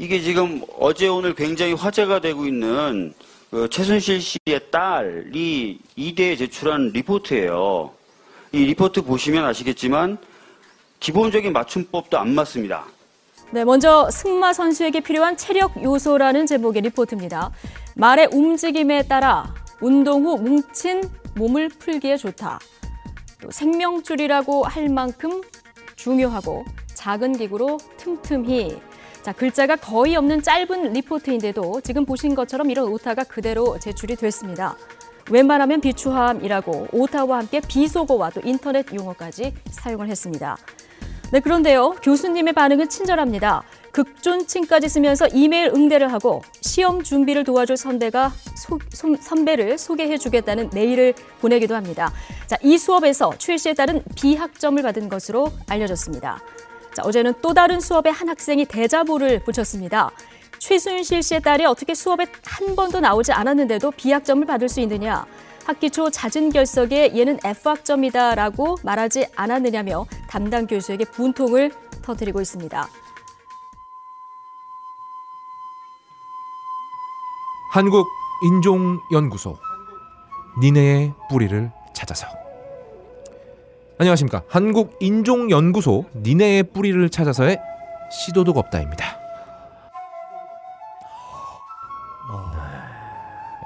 이게 지금 어제 오늘 굉장히 화제가 되고 있는 그 최순실 씨의 딸이 이대에 제출한 리포트예요. 이 리포트 보시면 아시겠지만 기본적인 맞춤법도 안 맞습니다. 네, 먼저 승마 선수에게 필요한 체력 요소라는 제목의 리포트입니다. 말의 움직임에 따라 운동 후 뭉친 몸을 풀기에 좋다. 또 생명줄이라고 할 만큼 중요하고 작은 기구로 틈틈이 자, 글자가 거의 없는 짧은 리포트인데도 지금 보신 것처럼 이런 오타가 그대로 제출이 됐습니다. 웬만하면 비추함이라고 오타와 함께 비속어와 또 인터넷 용어까지 사용을 했습니다. 네, 그런데요. 교수님의 반응은 친절합니다. 극존칭까지 쓰면서 이메일 응대를 하고 시험 준비를 도와줄 선배가 소, 소, 선배를 소개해 주겠다는 메일을 보내기도 합니다. 자, 이 수업에서 최 씨에 따른 비학점을 받은 것으로 알려졌습니다. 자, 어제는 또 다른 수업에 한 학생이 대자보를 붙였습니다. 최순실 씨의 딸이 어떻게 수업에 한 번도 나오지 않았는데도 비학점을 받을 수 있느냐? 학기 초 잦은 결석에 얘는 F학점이다라고 말하지 않았느냐며 담당 교수에게 분통을 터뜨리고 있습니다. 한국인종연구소 니네의 뿌리를 찾아서 안녕하십니까 한국인종연구소 니네의 뿌리를 찾아서의 시도도 없다입니다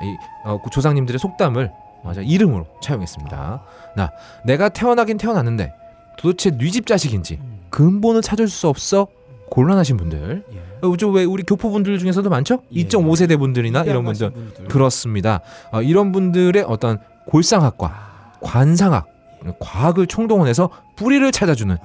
이 어, 그 조상님들의 속담을 맞아 이름으로 차용했습니다. 나 내가 태어나긴 태어났는데 도대체 뉘집 자식인지 근본을 찾을 수 없어 곤란하신 분들. 어, 저왜 우리 교포분들 중에서도 많죠? 예. 2.5세대 분들이나 이런 분들 그렇습니다. 어, 이런 분들의 어떤 골상학과 관상학, 과학을 총동원해서 뿌리를 찾아주는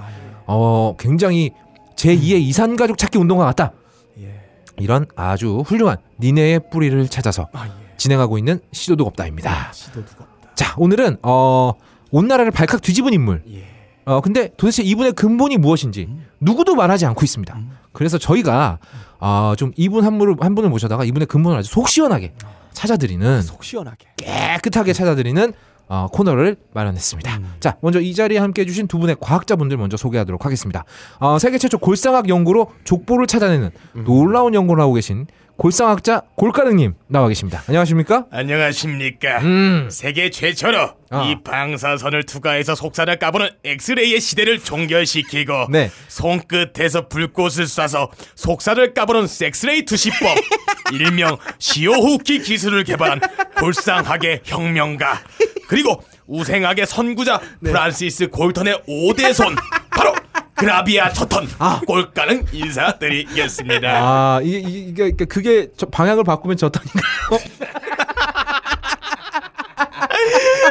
어 굉장히 제2의 이산가족 찾기 운동과 같다. 예. 이런 아주 훌륭한 니네의 뿌리를 찾아서 아, 예. 진행하고 있는 시도도 없다입니다. 시도 두가 없다. 자, 오늘은 어, 온 나라를 발칵 뒤집은 인물. 예. 어, 근데 도대체 이분의 근본이 무엇인지 누구도 말하지 않고 있습니다. 음. 그래서 저희가 아, 좀 이분 한 분을 한 분을 모셔다가 이분의 근본을 아주 속 시원하게 찾아드리는 속 시원하게. 깨끗하게 찾아드리는 어, 코너를 마련했습니다. 음. 자, 먼저 이 자리에 함께 해주신 두 분의 과학자분들 먼저 소개하도록 하겠습니다. 어, 세계 최초 골상학 연구로 족보를 찾아내는 음. 놀라운 연구를 하고 계신 골상학자 골가능님 나와 계십니다. 안녕하십니까? 안녕하십니까. 음. 세계 최초로 아. 이 방사선을 투과해서 속살을 까보는 엑스레이의 시대를 종결시키고 네. 손끝에서 불꽃을 쏴서 속살을 까보는 sex-ray 투시법 일명 潮吹き 기술을 개발한 골상학의 혁명가 그리고 우생학의 선구자 프란시스 골턴의 5대 손 바로 그라비아 저턴 골가는 인사드리겠습니다. 아 이게 이게, 이게 그게 저 방향을 바꾸면 저탄인가요?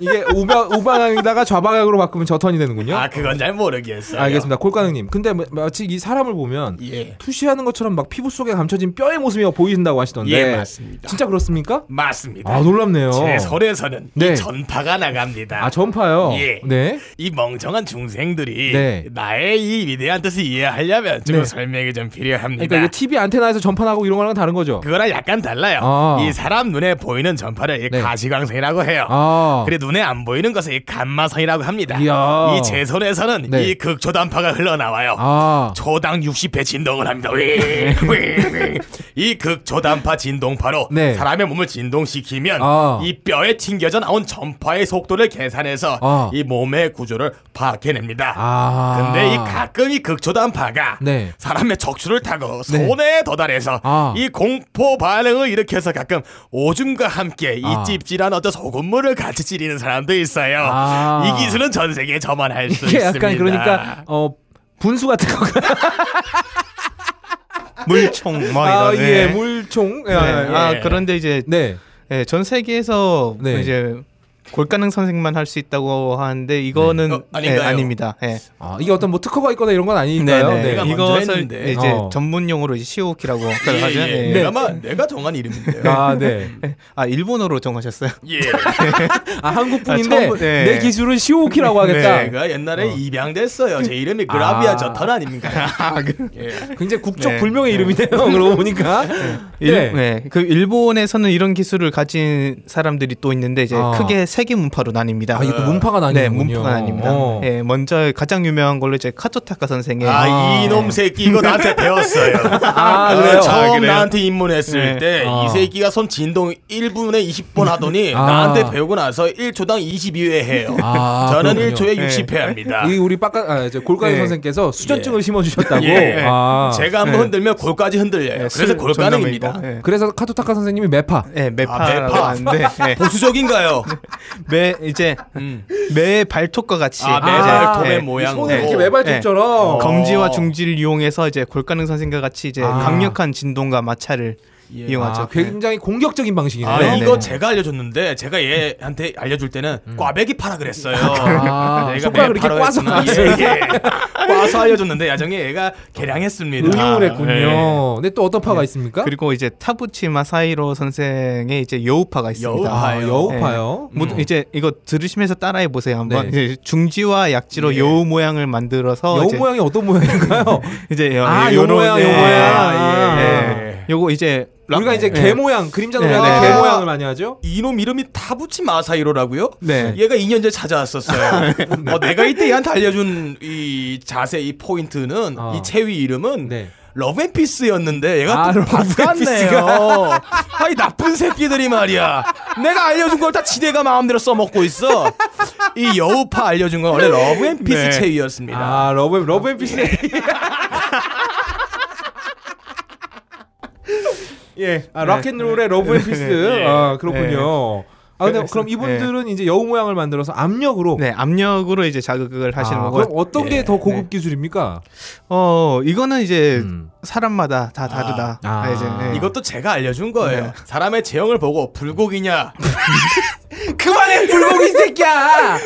이게 우방 우방향에다가 좌방향으로 바꾸면 저턴이 되는군요. 아 그건 잘 모르겠어요. 알겠습니다, 콜가능님. 근데 뭐- 마치 이 사람을 보면 예. 투시하는 것처럼 막 피부 속에 감춰진 뼈의 모습이 보이신다고 하시던데. 예, 맞습니다. 진짜 그렇습니까? 맞습니다. 아 놀랍네요. 제 손에서는 네. 이 전파가 나갑니다. 아 전파요. 예. 네. 이 멍청한 중생들이 네. 나의 이 위대한 뜻을 이해하려면 좀 네. 설명이 좀 필요합니다. 그러니까 이게 TV 안테나에서 전파 나고 이런 거랑 다른 거죠. 그거랑 약간 달라요. 아. 이 사람 눈에 보이는 전파를 이 네. 가시광선이라고 해요. 아. 그래 눈에 안 보이는 것을 이 감마선이라고 합니다. 이야. 이제 손에서는 네. 이 극초단파가 흘러나와요. 아. 초당 60회 진동을 합니다. 윙. 이 극초단파 진동파로 네. 사람의 몸을 진동시키면 아. 이 뼈에 튕겨져 나온 전파의 속도를 계산해서 아. 이 몸의 구조를 파악해냅니다. 아. 근데 이 가끔 이 극초단파가 네. 사람의 척추를 타고 네. 손에 도달해서 아. 이 공포 반응을 일으켜서 가끔 오줌과 함께 이 아. 찝찝한 어떤 소금물을 같이 찌리는 사람도 있어요. 아. 이 기술은 전 세계에 저만 할 수 이게 있습니다. 약간 그러니까 어 분수 같은 거가 물총 뭐 아, 이런. 예, 네. 물총. 예, 네. 예. 아 그런데 이제 네. 예, 전 세계에서 네. 이제 골가능 선생만 할 수 있다고 하는데 이거는 어, 아닌가요? 예, 아닙니다. 예. 아, 이게 어떤 뭐 특허가 있거나 이런 건 아니니까요. 네네. 내가 먼저 이것을. 이제 어. 전문 용어로 이제 시오키라고 예, 하죠. 예. 예. 내가 마, 내가 정한 이름인데요. 아, 네. 아 일본어로 정하셨어요? 예. 아, 한국 아, 분인데 네. 내 기술은 시오키라고 하겠다. 제가 옛날에 입양됐어요. 제 이름이 그라비아 아. 저턴 아닙니까? 아, 그, 예. 굉장히 국적 네. 불명의 네. 이름이네요. 그러고 보니까. 일, 네. 네. 그 일본에서는 이런 기술을 가진 사람들이 또 있는데 이제 아. 크게 세개 문파로 나뉩니다. 아, 이거 문파가 네, 나뉘는군요. 문파가 나뉩니다. 어. 예, 먼저 가장 유명한 걸로 이제 카토타카 선생의 아 이놈 새끼 이거 나한테 배웠어요. 아, 어, 그래요? 처음 아, 그래요? 나한테 입문했을 네. 때이 아. 새끼가 손 진동 1분에 20번 하더니 아. 나한테 배우고 나서 1초당 22회 해요. 아, 저는 그렇군요. 1초에 네. 60회 합니다. 이 우리 빡가 아, 이제 골가루 예. 선생께서 수전증을 심어 주셨다고. 예. 아. 제가 한번 네. 흔들면 골까지 흔들려요. 예, 그래서 술 골가능입니다. 예. 그래서 카토타카 선생님이 매파. 예, 아, 매파라고 매파. 예, 보수적인가요? 매 이제 음. 매 발톱과 같이 아, 이제, 매발톱의 예, 모양으로. 손에 이렇게 네. 매발톱처럼. 검지와 중지를 이용해서 이제 골가능 선생과 같이 이제 아. 강력한 진동과 마찰을 예. 이용하죠. 아, 굉장히 공격적인 방식이네요. 아 네, 이거 네. 제가 알려줬는데 제가 얘한테 알려줄 때는 꽈배기 파라 그랬어요. 아, 손가락을 이렇게 매파로 꽈서 예, 예. 꽈서 알려줬는데 야정에 얘가 개량했습니다. 응용을 했군요. 예. 근데 또 어떤 파가 있습니까? 그리고 이제 타부치 마 사이로 선생의 이제 여우파가 있습니다. 여우파. 아. 여우파요. 뭐 음. 이제 이거 들으시면서 따라해 보세요 한번. 네. 중지와 약지로 예. 여우 모양을 만들어서 여우 모양이 어떤 모양인가요? 이제 여- 아, 요 요런- 모양, 요 예, 모양. 예, 아. 예. 요거 이제 우리가 이제 예. 개 모양, 그림자 네, 놀이할 네. 모양을 많이 하죠. 이놈 이름이 타부치 마사이로라고요? 네. 얘가 2년 전에 찾아왔었어요. 어, 내가 이때 얘한테 알려준 이 자세, 이 포인트는 어. 이 체위 이름은 네. love and peace였는데 얘가 아, 또. 바꿨네요. 아이 나쁜 새끼들이 말이야. 내가 알려준 걸 다 지네가 마음대로 써먹고 있어. 이 여우파 알려준 건 원래 love and peace 네. 체위였습니다. 아, love love and peace. 예, 아, rock and roll의 love and peace. 예. 아, 그렇군요. 아, 근데 그래서- 그럼 이분들은 이제 여우 모양을 만들어서 압력으로 네 압력으로 이제 자극을 하시는 아, 거고. 그럼 어떤 게 예. 더 고급 네. 기술입니까? 어 이거는 이제 음. 사람마다 다 다르다. 아. 이제 네. 이것도 제가 알려준 거예요. 네. 사람의 체형을 보고 불고기냐, 그만해 불고기 새끼야. 아,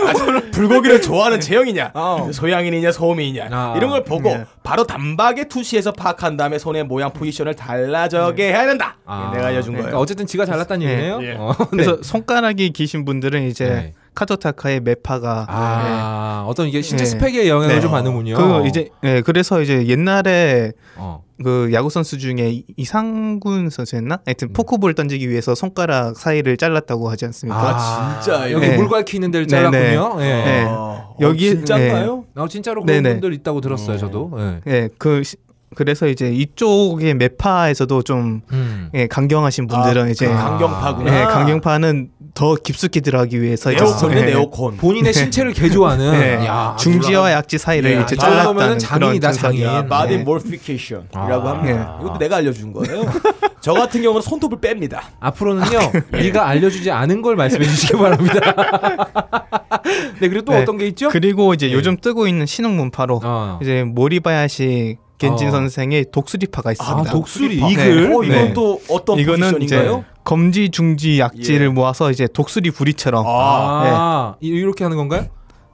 불고기를 좋아하는 체형이냐, 어. 소양인이냐, 소음인이냐 아. 이런 걸 보고 네. 바로 단박에 투시해서 파악한 다음에 손의 모양 포지션을 달라지게 해야 된다. 아, 내가 알려준 그러니까 거예요. 어쨌든 지가 잘났다는 네. 얘기네요. 예. 어, 네. 그래서 손가락이 기신 분들은 이제 네. 카토타카의 매파가 아, 어떤 이게 신체 네. 스펙에 영향을 네. 좀 받는군요. 그 이제 예 그래서 이제 옛날에 어. 그 야구 선수 중에 이- 이상군 선수였나? 음. 하여튼 포크볼 던지기 위해서 손가락 사이를 잘랐다고 하지 않습니까? 아, 진짜요? 여기 네. 물 갈퀴는 데를 네, 잘랐군요. 예. 네. 어, 여기- 진짜인가요? 나 진짜로 그런 네네. 분들 있다고 들었어요, 저도. 예. 예, 그 시- 그래서 이제 이쪽의 매파에서도 좀 음. 예, 강경하신 분들은 아, 이제 그 강경파구나. 예, 강경파는 더 깊숙이 들어가기 위해서 이제 네오콘이네 예, 네오콘. 본인의 신체를 개조하는 예, 야, 중지와 약지 사이를 야, 이제 이 정도면은 잘랐다는 장인이다, 장인. 야, body 예. modification이라고 아. 합니다. 이것도 내가 알려준 거예요. 저 같은 경우는 손톱을 뺍니다. 앞으로는요 네가 알려주지 않은 걸 말씀해 주시기 바랍니다. 네 그리고 또 네. 어떤 게 있죠? 그리고 이제 예. 요즘 뜨고 있는 신흥 문파로 어. 이제 모리바야시 겐진 어. 선생의 독수리파가 아 있습니다. 독수리 네. eagle. 어, 이건 네. 또 어떤 이거는 포지션인가요? 이제 검지, 중지, 약지를 예. 모아서 이제 독수리 부리처럼 아, 이- 이렇게 하는 건가요?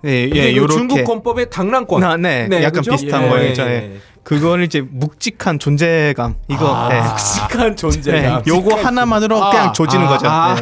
예, 이게 예, 그 요렇게 중국 권법의 당랑권. 나, 네, 약간 그죠? 비슷한 예, 거였죠. 예, 예. 예. 그걸 이제 묵직한 존재감 이거 아, 예. 묵직한 네, 존재감. 요거 하나만으로 아, 그냥 조지는 아, 거죠. 아.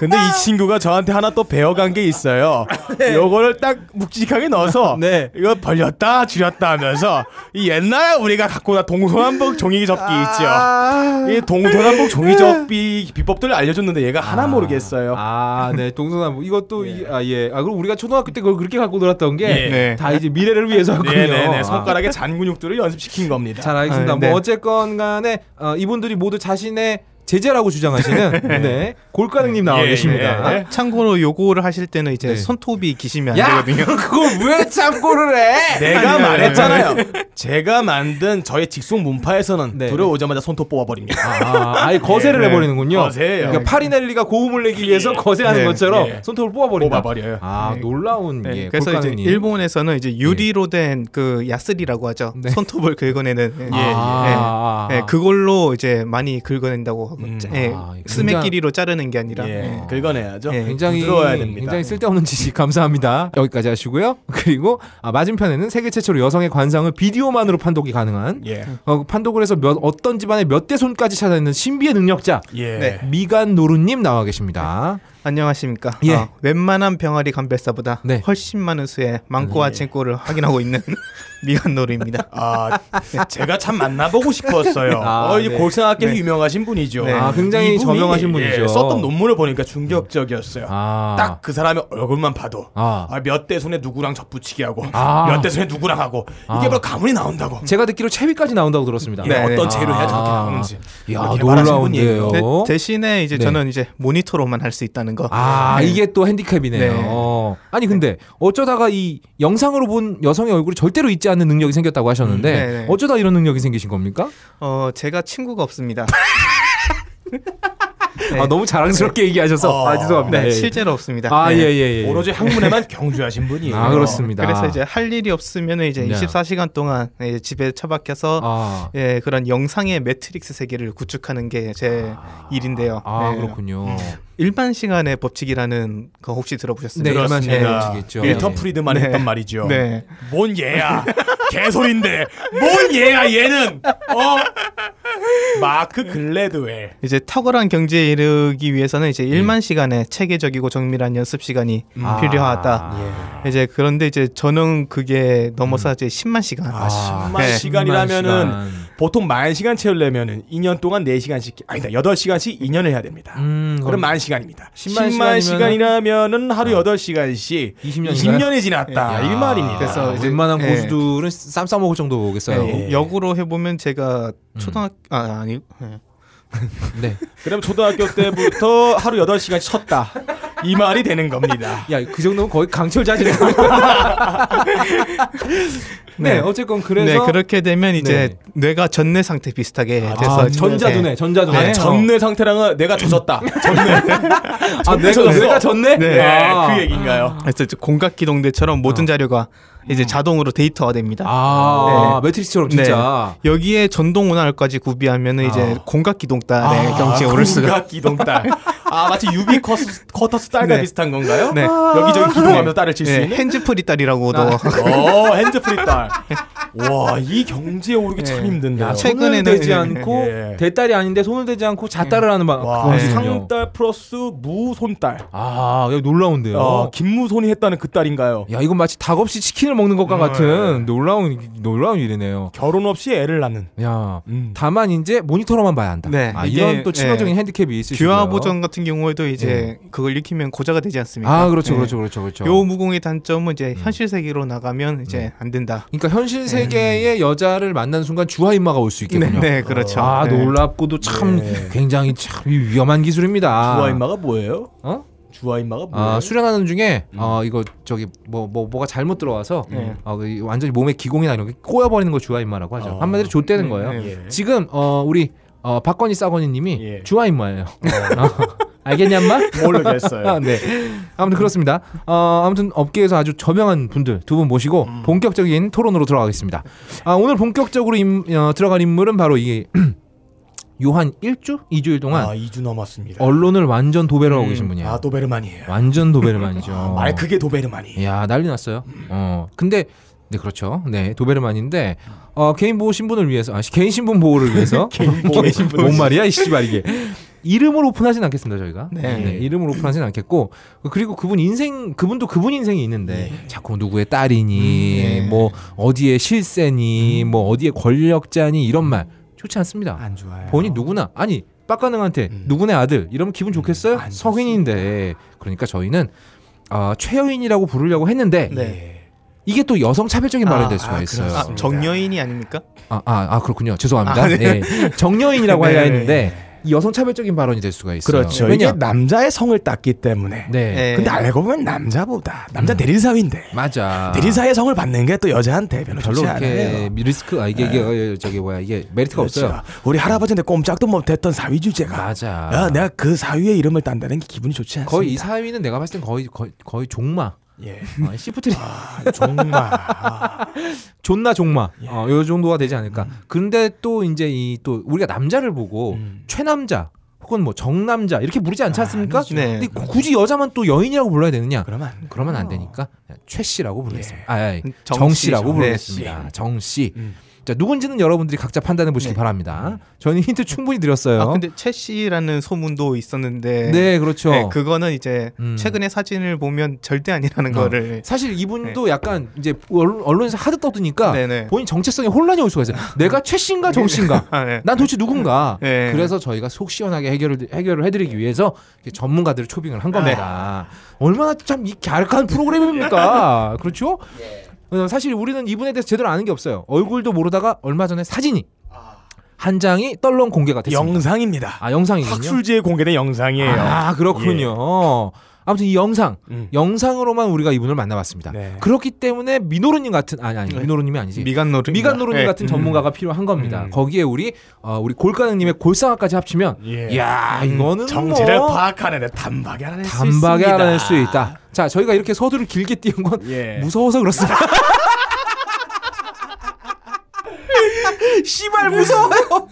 네. 아. 근데 이 친구가 저한테 하나 또 배워간 게 있어요. 요거를 딱 묵직하게 넣어서 네. 이거 벌렸다 줄였다 하면서 이 옛날에 우리가 갖고 나 동서남북 종이 접기 있죠. 이 동서남북 종이 접기 비법들을 알려줬는데 얘가 하나 모르겠어요. 아, 네, 동서남북. 이것도 이, 아 예. 아 그럼 우리가 초등학교 때 그걸 그렇게 갖고 놀았던 게 예. 다 이제 미래를 위해서군요. 네 네네 아. 손가락에 잔 근육들을 연습시킨 겁니다. 잘 알겠습니다. 아, 뭐 네. 어쨌건 간에 어, 이분들이 모두 자신의 제자라고 주장하시는 네. 골가능님 나와 예, 계십니다. 예, 예. 참고로 요거를 하실 때는 이제 네. 손톱이 기시면 야, 안 되거든요. 그걸 왜 참고를 해? 내가 말했잖아요. 제가 만든 저의 직속 문파에서는 네. 들어오자마자 손톱 뽑아버립니다. 아, 아예 거세를 네. 해버리는군요. 거세예요. 그러니까 파리넬리가 고음을 내기 위해서 거세하는 네. 것처럼 예. 손톱을 뽑아버린다. 뽑아버려요. 아, 네. 놀라운 네, 예, 그래서 이제 골가능님. 일본에서는 이제 유리로 된 그 야스리라고 하죠. 네. 손톱을 긁어내는 예. 예, 아, 예, 그걸로 이제 많이 긁어낸다고 음. 예, 아, 스맥 굉장히- 길이로 자르는 게 아니라 예, 예. 긁어내야죠. 예. 굉장히 부드러워야 됩니다. 굉장히 쓸데없는 지식 감사합니다. 여기까지 하시고요. 그리고 아, 맞은편에는 세계 최초로 여성의 관상을 비디오만으로 판독이 가능한 예, 어, 판독을 해서 몇, 어떤 집안의 몇 대 손까지 찾아내는 신비의 능력자 예. 네. 미간 노루님 나와 계십니다. 안녕하십니까. 예. 어, 웬만한 병아리 감별사보다 네. 훨씬 많은 수의 망고와 쟁꼬를 확인하고 있는 미간노루입니다. 아, 제가 참 만나보고 싶었어요. 아, 어, 이 네. 고등학교 네. 유명하신 분이죠. 네. 아, 굉장히 저명하신 분이죠. 예, 썼던 논문을 보니까 충격적이었어요. 아. 딱그 사람의 얼굴만 봐도 아. 아, 몇대 손에 누구랑 접붙이기 하고 아. 몇대 손에 누구랑 하고 아. 이게 바로 가문이 나온다고. 제가 듣기로 채비까지 나온다고 들었습니다. 예, 네, 어떤 네. 재료 해야 저렇게 아. 나오는지. 야. 놀라운데요. 대, 대신에 이제 네. 저는 이제 모니터로만 할 수 있다는 거. 아, 네. 이게 또 핸디캡이네요. 네. 어. 아니 근데 어쩌다가 이 영상으로 본 여성의 얼굴이 절대로 잊지 않는 능력이 생겼다고 하셨는데 음, 네, 네. 어쩌다 이런 능력이 생기신 겁니까? 어, 제가 친구가 없습니다. 네. 아, 너무 자랑스럽게 얘기하셔서 어. 아, 죄송합니다. 네, 예. 실제로 없습니다. 아, 네. 예, 예, 예. 오로지 학문에만 경주하신 분이에요. 아, 그렇습니다. 그래서 이제 할 일이 없으면 이제 네. 24시간 동안 이제 집에 처박혀서 아, 예, 그런 영상의 매트릭스 세계를 구축하는 게 제 일인데요. 아, 네. 그렇군요. 1만 시간의 법칙이라는 거 혹시 들어보셨습니까? 네, 1만 시간의 그렇습니다. 법칙이죠. 밀턴 네. 프리드만 네. 했던 말이죠. 네. 뭔 얘야? 개소린데. 뭔 얘야 얘는? 어? 마크 글래드웰. 이제 탁월한 경지에 이르기 위해서는 이제 1만 시간의 체계적이고 정밀한 연습 시간이 아. 필요하다. 예. 이제 그런데 이제 저는 그게 넘어서 이제 10만 시간. 아, 10만 네. 시간이라면은 10만 시간. 보통 만 시간 채우려면은 2년 동안 4시간씩 아니다. 8시간씩 2년을 해야 됩니다. 음, 그럼 만 시간입니다. 10만 10만, 시간이면은- 시간이라면 하루 8시간씩 20년 20년이 지났다. 야, 이 말입니다. 그래서 이제- 웬만한 예. 고수들은 쌈 싸먹을 정도겠어요. 예. 역으로 해보면 제가 초등학 아 아니 예. 네. 그럼 초등학교 때부터 하루 8시간 쳤다. 이 말이 되는 겁니다. 야, 그 정도면 거의 강철 자질이네. 네, 네. 어쨌건 그래서 네 그렇게 되면 이제 네. 뇌가 전내 상태 비슷하게 돼서 아, 전자두뇌, 전자두뇌. 아, 전내 상태랑은 내가 젖었다. 전내. 아, 내가 젖었어. 내가 졌네? 네. 네, 아. 그 얘기인가요? 그래서 공각 기동대처럼 모든 자료가 이제 자동으로 데이터화 됩니다. 아, 매트릭스처럼 진짜. 여기에 전동 온화까지 구비하면 은 이제 공각 기동달의 경지에 오를 수가. 공각 기동딸. 아 마치 유비 커스, 커터스 딸과 네. 비슷한 건가요? 네. 여기저기 기동하면서 딸을 칠수 네, 있는. 핸즈프리 딸이라고도 어 핸즈프리 딸. 와 이 경지에 오르기 참 네. 힘든데요. 야, 최- 손을 최근에는- 대지 네. 않고 예. 대딸이 아닌데 손을 대지 않고 잣딸을 하는 방 와. 상딸 플러스 무손딸. 아, 여기 놀라운데요. 어, 김무손이 했다는 그 딸인가요? 야, 이건 마치 닭 없이 치킨을 먹는 것과 음, 같은 놀라운 놀라운 일이네요. 결혼 없이 애를 낳는. 야, 음. 다만 이제 모니터로만 봐야 한다. 네, 아, 이게, 이런 또 치명적인 핸디캡이 있으시고요. 규화 보정 같은 경우에도 이제 그걸 익히면 고자가 되지 않습니까? 아, 그렇죠, 네. 그렇죠, 그렇죠, 그렇죠. 요 무공의 단점은 이제 현실 세계로 나가면 이제 안 된다. 그러니까 현실 세계의 여자를 만나는 순간 주화 인마가 올수 네, 있겠군요. 네, 그렇죠. 아, 네. 놀랍고도 참 네. 굉장히 참 위험한 기술입니다. 주아인마가 뭐예요? 어? 주아인마가 뭐예요? 아, 수련하는 중에 어 이거 저기 뭐 뭐 뭐, 가 잘못 들어와서 네. 어, 그 완전히 몸에 기공이나 이런 게 꼬여버리는 걸 주화 인마라고 하죠. 어. 한마디로 좆되는 거예요. 네. 예. 지금 어 우리 어 박건희 싸건희님이 예. 주화 인마예요. 어. 알겠냐마? 모르겠어요. 아, 네. 아무튼 그렇습니다. 어, 아무튼 업계에서 아주 저명한 분들 두 분 모시고 음. 본격적인 토론으로 들어가겠습니다. 아, 오늘 본격적으로 임, 어, 들어갈 인물은 바로 이 요한 1주? 2주일 동안 아 2주 넘었습니다. 언론을 완전 도배를 하고 음. 계신 분이에요. 아 도베르만이에요. 완전 도베르만이죠. 아, 말 크게 도베르만이. 야 난리 났어요. 어 근데 네 그렇죠. 네 도베르만인데 어 개인 보호 신분을 위해서 아 시- 개인 신분 보호를 위해서 개인 보호 신분. 뭔 말이야 이 씨발 이게 이름을 오픈하진 않겠습니다 저희가. 네. 이름을 오픈하진 않겠고 그리고 그분 인생 그분도 그분 인생이 있는데 자꾸 누구의 딸이니 네. 뭐 어디에 실세니 뭐 어디에 권력자니 이런 말 좋지 않습니다. 안 좋아요. 본인 누구나 아니 빡가능한테 음. 누구네 아들 이러면 기분 좋겠어요? 안 성인인데 그러니까 저희는 어, 최여인이라고 부르려고 했는데 네. 이게 또 여성 차별적인 말이 아, 될 수가 아, 있어요. 아. 정여인이 아닙니까? 아, 아, 아, 그렇군요. 죄송합니다. 아, 네. 네. 정여인이라고 네. 해야 했는데 이 여성 차별적인 발언이 될 수가 있어요. 그렇죠. 왜냐? 이게 남자의 성을 땄기 때문에. 네. 네. 근데 알고 보면 남자보다 남자 대리사위인데 맞아. 대리사의 성을 받는 게 또 여자한테 별로 별로 좋지 그렇게 않아요. 리스크 아 이게 이게 어, 저기 뭐야 이게 메리트가 그렇죠. 없어요. 우리 할아버지한테 꼼짝도 못했던 사위 주제가. 맞아. 야, 내가 그 사위의 이름을 딴다는 게 기분이 좋지 않습니다. 거의 이 사위는 내가 봤을 땐 거의 거의, 거의 종마. 예. 아, 시프트리 아, 정말. 아, 존나 종마. 예. 어, 요 정도가 되지 않을까. 근데 또 이제 이 또 우리가 남자를 보고 음. 최남자 혹은 뭐 정남자 이렇게 부르지 않지 아, 않습니까? 아니죠. 네. 근데 굳이 여자만 또 여인이라고 불러야 되느냐? 그러면 안 그러면 안 되니까 최 씨라고 부르겠습니다. 예. 아, 아니, 정정 씨, 씨라고 정- 부르겠습니다. 네, 정 씨. 음. 자 누군지는 여러분들이 각자 판단해 보시기 바랍니다. 저는 힌트 충분히 드렸어요. 아 근데 최 씨라는 소문도 있었는데 네 그렇죠. 네, 그거는 이제 음. 최근의 사진을 보면 절대 아니라는 어. 거를 사실 이분도 약간 이제 언- 언론에서 하도 떠드니까 네네. 본인 정체성에 혼란이 올 수가 있어요. 내가 최 씨인가 정 씨인가? 아, 네. 난 도대체 누군가? 네. 그래서 저희가 속 시원하게 해결을 해결을 해드리기 위해서 전문가들을 초빙을 한 겁니다. 얼마나 참 이 갸륵한 프로그램입니까? 그렇죠? 어, 사실 우리는 이분에 대해서 제대로 아는 게 없어요. 얼굴도 모르다가 얼마 전에 사진이 한 장이 떨렁 공개가 됐습니다. 영상입니다. 아 영상이군요. 학술지에 공개된 영상이에요. 아 그렇군요. 아무튼 이 영상 음. 영상으로만 우리가 이분을 만나봤습니다. 네. 그렇기 때문에 미노루님 같은 아니 아니 미노루님이 아니지 미간노르 미간노루님 네. 같은 전문가가 필요한 겁니다. 음. 거기에 우리 어, 우리 골가능님의 골상학까지 합치면 예. 이야 이거는 정체를 뭐 파악하는데 단박에 알아낼 수 단박에 있습니다. 알아낼 수 있다. 자 저희가 이렇게 서두를 길게 띄운 건 예. 무서워서 그렇습니다. 씨발 무서워요.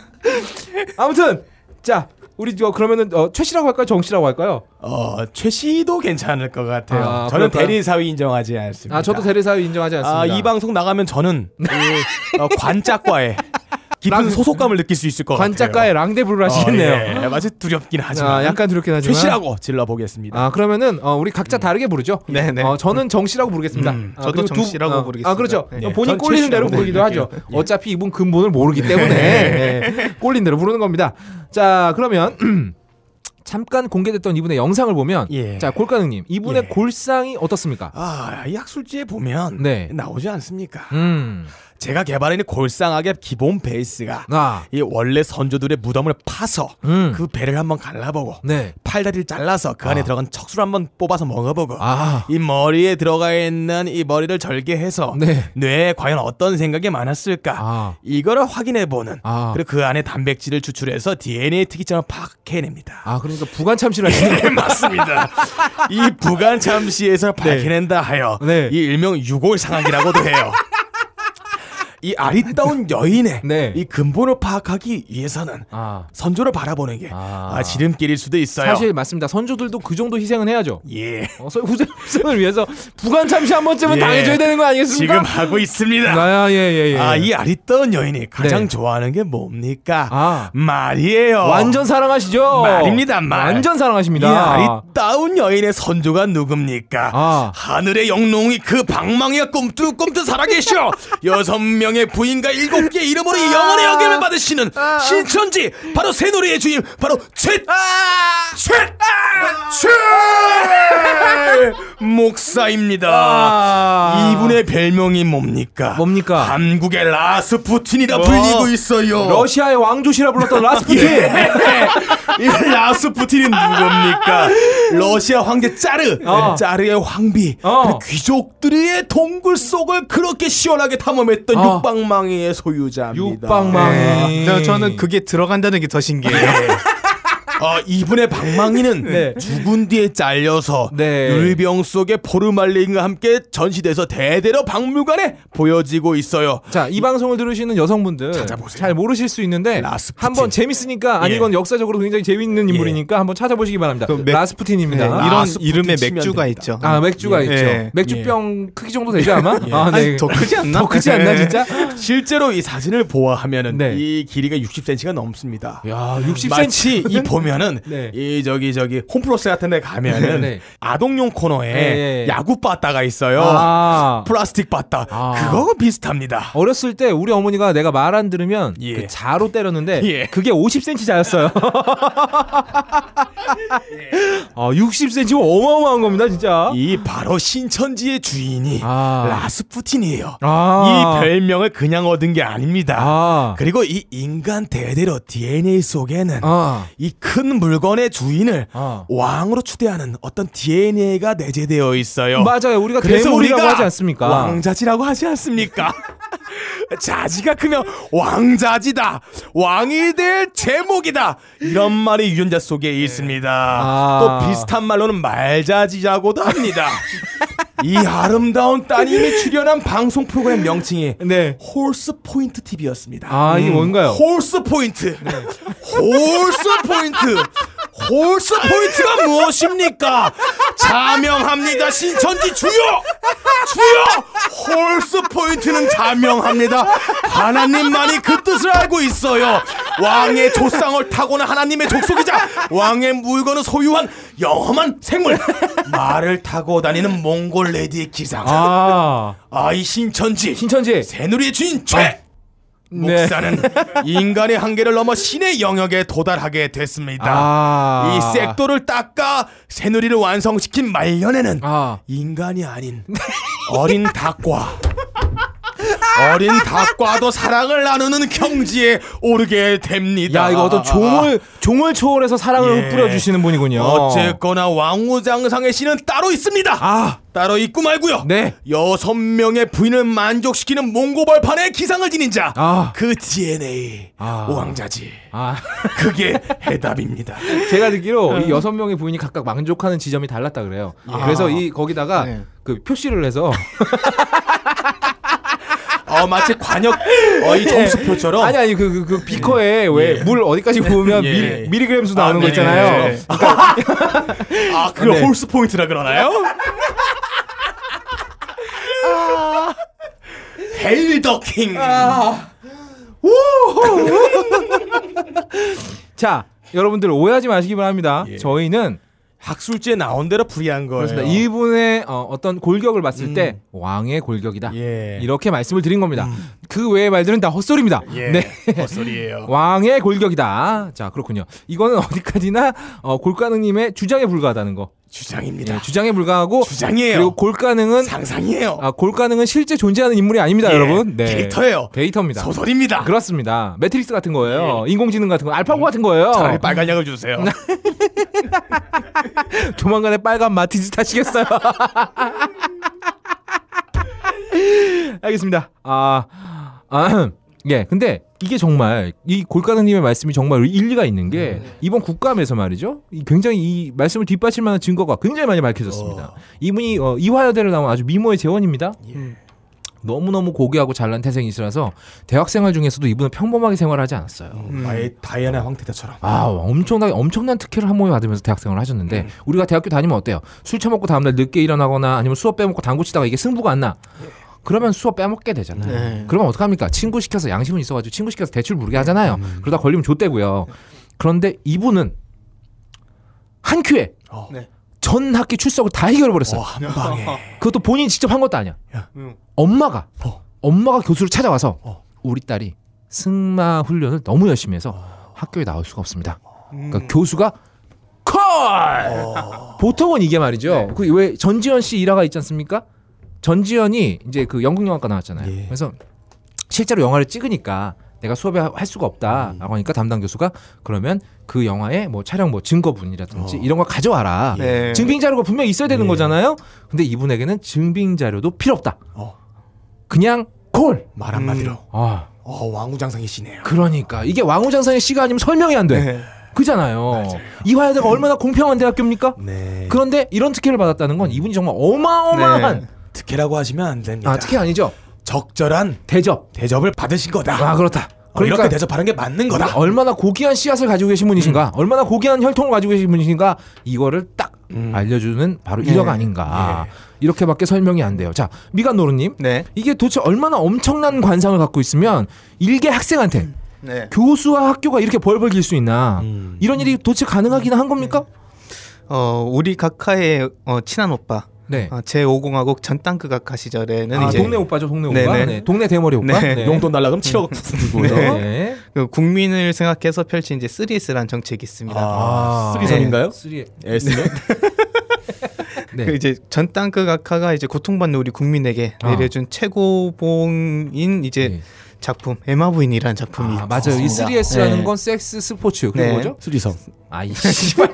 아무튼 자 우리 저 그러면은 어, 최 씨라고 할까요? 정 씨라고 할까요? 어, 최 씨도 괜찮을 것 같아요. 아, 저는 그럴까요? 대리 사위 인정하지 않습니다. 아 저도 대리 사위 인정하지 않습니다. 아, 이 방송 나가면 저는 이, 어, 관짝과의 깊은 랑- 소속감을 느낄 수 있을 것 관짝가의 같아요. 랑데부를 하시겠네요. 어, 예. 마치 두렵긴 하지만 아, 약간 두렵긴 최 하지만. 씨라고 질러 보겠습니다. 아 그러면은 어, 우리 각자 다르게 부르죠. 네네. 어, 저는 정 씨라고 부르겠습니다. 음, 아, 저도 그리고 정 씨라고 어, 부르겠습니다. 아 그렇죠. 네. 어, 본인 전 꼴리는 최 대로 부르기도 하죠. 부를게요. 예. 어차피 이분 근본을 모르기 때문에 예, 꼴린 대로 부르는 겁니다. 자 그러면 잠깐 공개됐던 이분의 영상을 보면 예. 자 골가능님 이분의 예. 골상이 어떻습니까? 아, 이 학술지에 보면 네. 나오지 않습니까? 음, 제가 개발한 이 골상학의 기본 베이스가 아, 이 원래 선조들의 무덤을 파서 음, 그 배를 한번 갈라보고 네, 팔다리를 잘라서 그 안에 아. 들어간 척수를 한번 뽑아서 먹어보고 아, 이 머리에 들어가 있는 이 머리를 절개해서 네, 뇌에 과연 어떤 생각이 많았을까 아, 이거를 확인해보는 아, 그리고 그 안에 단백질을 추출해서 DNA 특이점을 파악해냅니다. 아 그러니까 부관 참시를 하시는 네, 맞습니다. 이 부간 참시에서 밝혀낸다 하여 네. 이 일명 유골상학이라고도 해요. 이 아리따운 여인의 네. 이 근본을 파악하기 위해서는 아, 선조를 바라보는 게 아. 아, 지름길일 수도 있어요. 사실 맞습니다. 선조들도 그 정도 희생은 해야죠. 예. 어, 후생, 후생을 위해서 부관 참시 한 번쯤은 예. 당해줘야 되는 거 아니겠습니까? 지금 하고 있습니다. 아, 예, 예, 예. 아, 이 아리따운 여인이 가장 네. 좋아하는 게 뭡니까? 아, 말이에요. 완전 사랑하시죠? 말입니다, 말. 완전 이 사랑하십니다. 아리따운 여인의 선조가 누굽니까? 아. 하늘의 영롱이 그 방망이가 꿈틀꿈틀 살아계셔 여섯 명의 부인과 일곱 개의 이름으로 이 영원의 여김을 받으시는 신천지 바로 새노래의 주임 바로 쇳! 쇳! 쇳! 목사입니다 아. 이분의 별명이 뭡니까? 뭡니까? 한국의 라스푸틴이라 어. 불리고 있어요 러시아의 왕조시라 불렀던 라스푸틴. 이 라스푸틴은 누굽니까? 러시아 황제 짜르, 어. 짜르의 황비, 어. 귀족들의 동굴 속을 그렇게 시원하게 탐험했던 어. 육방망이의 소유자입니다. 육방망이. 네. 저, 저는 그게 들어간다는 게 더 신기해요. 어, 이분의 방망이는 네. 죽은 뒤에 잘려서 네. 유리병 속에 포르말린과 함께 전시돼서 대대로 박물관에 보여지고 있어요. 자, 이 방송을 들으시는 여성분들 찾아보세요. 잘 모르실 수 있는데 라스푸틴. 한번 재밌으니까 아니 예. 이건 역사적으로 굉장히 재밌는 예. 인물이니까 한번 찾아보시기 바랍니다. 그 맥- 라스푸틴입니다. 네, 아, 이런 라스푸틴 이름의 맥주가. 있죠. 아 맥주가 예. 있죠. 예. 맥주병 크기 정도 되죠 아마? 아, 아니, 더 크지 않나? 더 크지 않나 진짜? 실제로 이 사진을 보아하면은 네. 이 길이가 60cm가 넘습니다. 야, 60cm. 마치 이 보면은 네. 이 저기 저기 홈플러스 같은 데 가면은 네. 아동용 코너에 예, 예. 야구 바따가 있어요. 아. 플라스틱 바따. 아. 그거 비슷합니다. 어렸을 때 우리 어머니가 내가 말 안 들으면 예. 그 자로 때렸는데 예. 그게 50cm 자였어요. 아, 60cm 어마어마한 겁니다, 진짜. 이 바로 신천지의 주인이 아. 라스푸틴이에요. 아. 이 별명을 그냥 얻은 게 아닙니다. 아. 그리고 이 인간 대대로 DNA 속에는 아. 이큰 물건의 주인을 아. 왕으로 추대하는 어떤 DNA가 내재되어 있어요. 맞아요. 우리가 우리가 하지 않습니까? 왕자지라고 하지 않습니까? 자지가 크면 왕자지다. 왕이 될 재목이다. 이런 말이 유전자 속에 있습니다. 아. 또 비슷한 말로는 말자지라고도 합니다. 이 아름다운 따님이 출연한 방송 프로그램 명칭이 네. horse point TV였습니다. 아, 이게 뭔가요? horse point. horse point. horse point가 무엇입니까? 자명합니다. 신천지 주여! 주여! horse horse point는 자명합니다. 하나님만이 그 뜻을 알고 있어요. 왕의 조상을 타고난 하나님의 족속이자 왕의 물건을 소유한 영험한 생물 말을 타고 다니는 몽골로이드의 기상. 아 아이 신천지 신천지 새누리의 주인 죄. 네. 목사는 인간의 한계를 넘어 신의 영역에 도달하게 됐습니다. 아. 이 색도를 닦아 새누리를 완성시킨 말년에는 아 인간이 아닌 어린 닭과 어린 닭과도 사랑을 나누는 경지에 오르게 됩니다. 야 이거 어떤 종을 종을 초월해서 사랑을 예. 뿌려주시는 분이군요. 어쨌거나 왕우장상의 신은 따로 있습니다. 아 따로 있고 말고요. 네. 여섯 명의 부인을 만족시키는 몽고벌판의 기상을 지닌 자. 아. 그 DNA 아. 오왕자지. 아 그게 해답입니다. 제가 듣기로 이 여섯 명의 부인이 각각 만족하는 지점이 달랐다 그래요. 그래서 이 거기다가 네. 그 표시를 해서 어 마치 과녁 어이 점수표처럼. 아니 아니 그그그 비커에 왜 물 어디까지 부으면 예. 밀, 밀리그램 수 나오는 아, 거 네. 있잖아요. 아 그걸 네. horse point라 그러나요? hail the king. 자 여러분들 오해하지 마시기 바랍니다. 예. 저희는 학술지에 나온 대로 풀이한 거예요. 그렇습니다. 이분의 어, 어떤 골격을 봤을 때 왕의 골격이다. 음. 예. 이렇게 말씀을 드린 겁니다. 그 외의 말들은 다 헛소리입니다. 예. 네. 헛소리예요. 왕의 골격이다. 자, 그렇군요. 이거는 어디까지나 어, 골가능님의 주장에 불과하다는 거. 주장입니다. 예, 주장에 불과하고 주장이에요. 그리고 골가능은 상상이에요. 아, 골가능은 실제 존재하는 인물이 아닙니다, 예, 여러분. 네. 데이터예요. 데이터입니다. 소설입니다. 그렇습니다. 매트릭스 같은 거예요. 인공지능 같은 거, 알파고 같은 거예요. 예. 차라리 빨간 약을 주세요. 조만간에 빨간 마티즈 타시겠어요. 알겠습니다. 아, 아, 예. 근데 이게 정말 이 골가능님의 말씀이 정말 일리가 있는 게 이번 국감에서 말이죠. 이 굉장히 이 말씀을 만한 증거가 굉장히 많이 밝혀졌습니다. 이분이 어, 이화여대를 나온 아주 미모의 재원입니다. 너무너무 고귀하고 잘난 태생이시라서 대학 생활 중에서도 이분은 평범하게 생활하지 않았어요. 아예 다이아나 황태자처럼. 아 엄청나게 엄청난 특혜를 한 몸에 받으면서 대학 생활을 하셨는데 음. 우리가 대학교 다니면 어때요? 술 처먹고 다음날 늦게 일어나거나 아니면 수업 빼먹고 당구 치다가 이게 승부가 안 나. 그러면 수업 빼먹게 되잖아요. 네. 그러면 어떡합니까? 친구 시켜서 양심은 있어가지고 친구 시켜서 대출 부르게 하잖아요. 음. 그러다 걸리면 좆대고요. 그런데 이분은 한 큐에 어. 네. 전 학기 출석을 다 해결해 버렸어요. 어. 그것도 본인이 직접 한 것도 아니야. 야. 엄마가 어. 엄마가 교수를 찾아와서 어. 우리 딸이 승마 훈련을 너무 열심히 해서 학교에 나올 수가 없습니다. 그러니까 교수가 콜! 보통은 이게 말이죠. 그왜 전지현 씨 일화가 있지 않습니까? 전지현이 이제 그 연극 영화과 나왔잖아요. 예. 그래서 실제로 영화를 찍으니까 내가 수업에 하- 할 수가 없다라고 하니까 담당 교수가 그러면 그 영화의 뭐 촬영 뭐 증거분이라든지 어. 이런 걸 가져와라. 네. 증빙 자료가 분명히 있어야 되는 예. 거잖아요. 근데 이분에게는 증빙 자료도 필요 없다. 어. 그냥 콜. 말 한마디로. 아, 어, 왕우장상이시네요. 그러니까 이게 왕우장상의 시가 아니면 설명이 안 돼. 네. 그잖아요. 이화여대가 얼마나 공평한 대학교입니까? 네. 그런데 이런 특혜를 받았다는 건 이분이 정말 어마어마한 네. 특혜라고 하시면 안 됩니다. 아 특혜 아니죠? 적절한 대접. 대접을 받으신 거다. 아 그렇다. 어, 이렇게 대접하는 게 맞는 거다. 얼마나 고귀한 씨앗을 가지고 계신 분이신가, 얼마나 고귀한 혈통을 가지고 계신 분이신가, 이거를 딱 음. 알려주는 바로 네. 일화가 아닌가. 이렇게밖에 설명이 안 돼요. 자, 미간노루님, 네. 이게 도대체 얼마나 엄청난 관상을 갖고 있으면 일개 학생한테 네. 교수와 학교가 이렇게 벌벌 길 수 있나? 음. 이런 일이 도대체 가능하기는 한 겁니까? 어 우리 각하의 어, 친한 오빠 네. 어, 제 5공화국 전 땅크 각하 시절에는 아, 이제 동네 오빠죠, 동네 오빠. 네네. 네, 동네 대머리 오빠. 네. 용돈 달라면 7억 주고요. 네. 그 국민을 생각해서 펼친 이제 3S라는 정책이 있습니다. 아, 네. threesome인가요? three. S는? 네. 그 이제 전 땅크 각하가 이제 고통받는 우리 국민에게 아. 내려준 최고봉인 이제 네. 작품 애마 부인이라는 작품이 아, 맞아요. 이 있습니다. 3S라는 네. 건 섹스 스포츠. 그게 네. 뭐죠? threesome. 아, 이 씨발.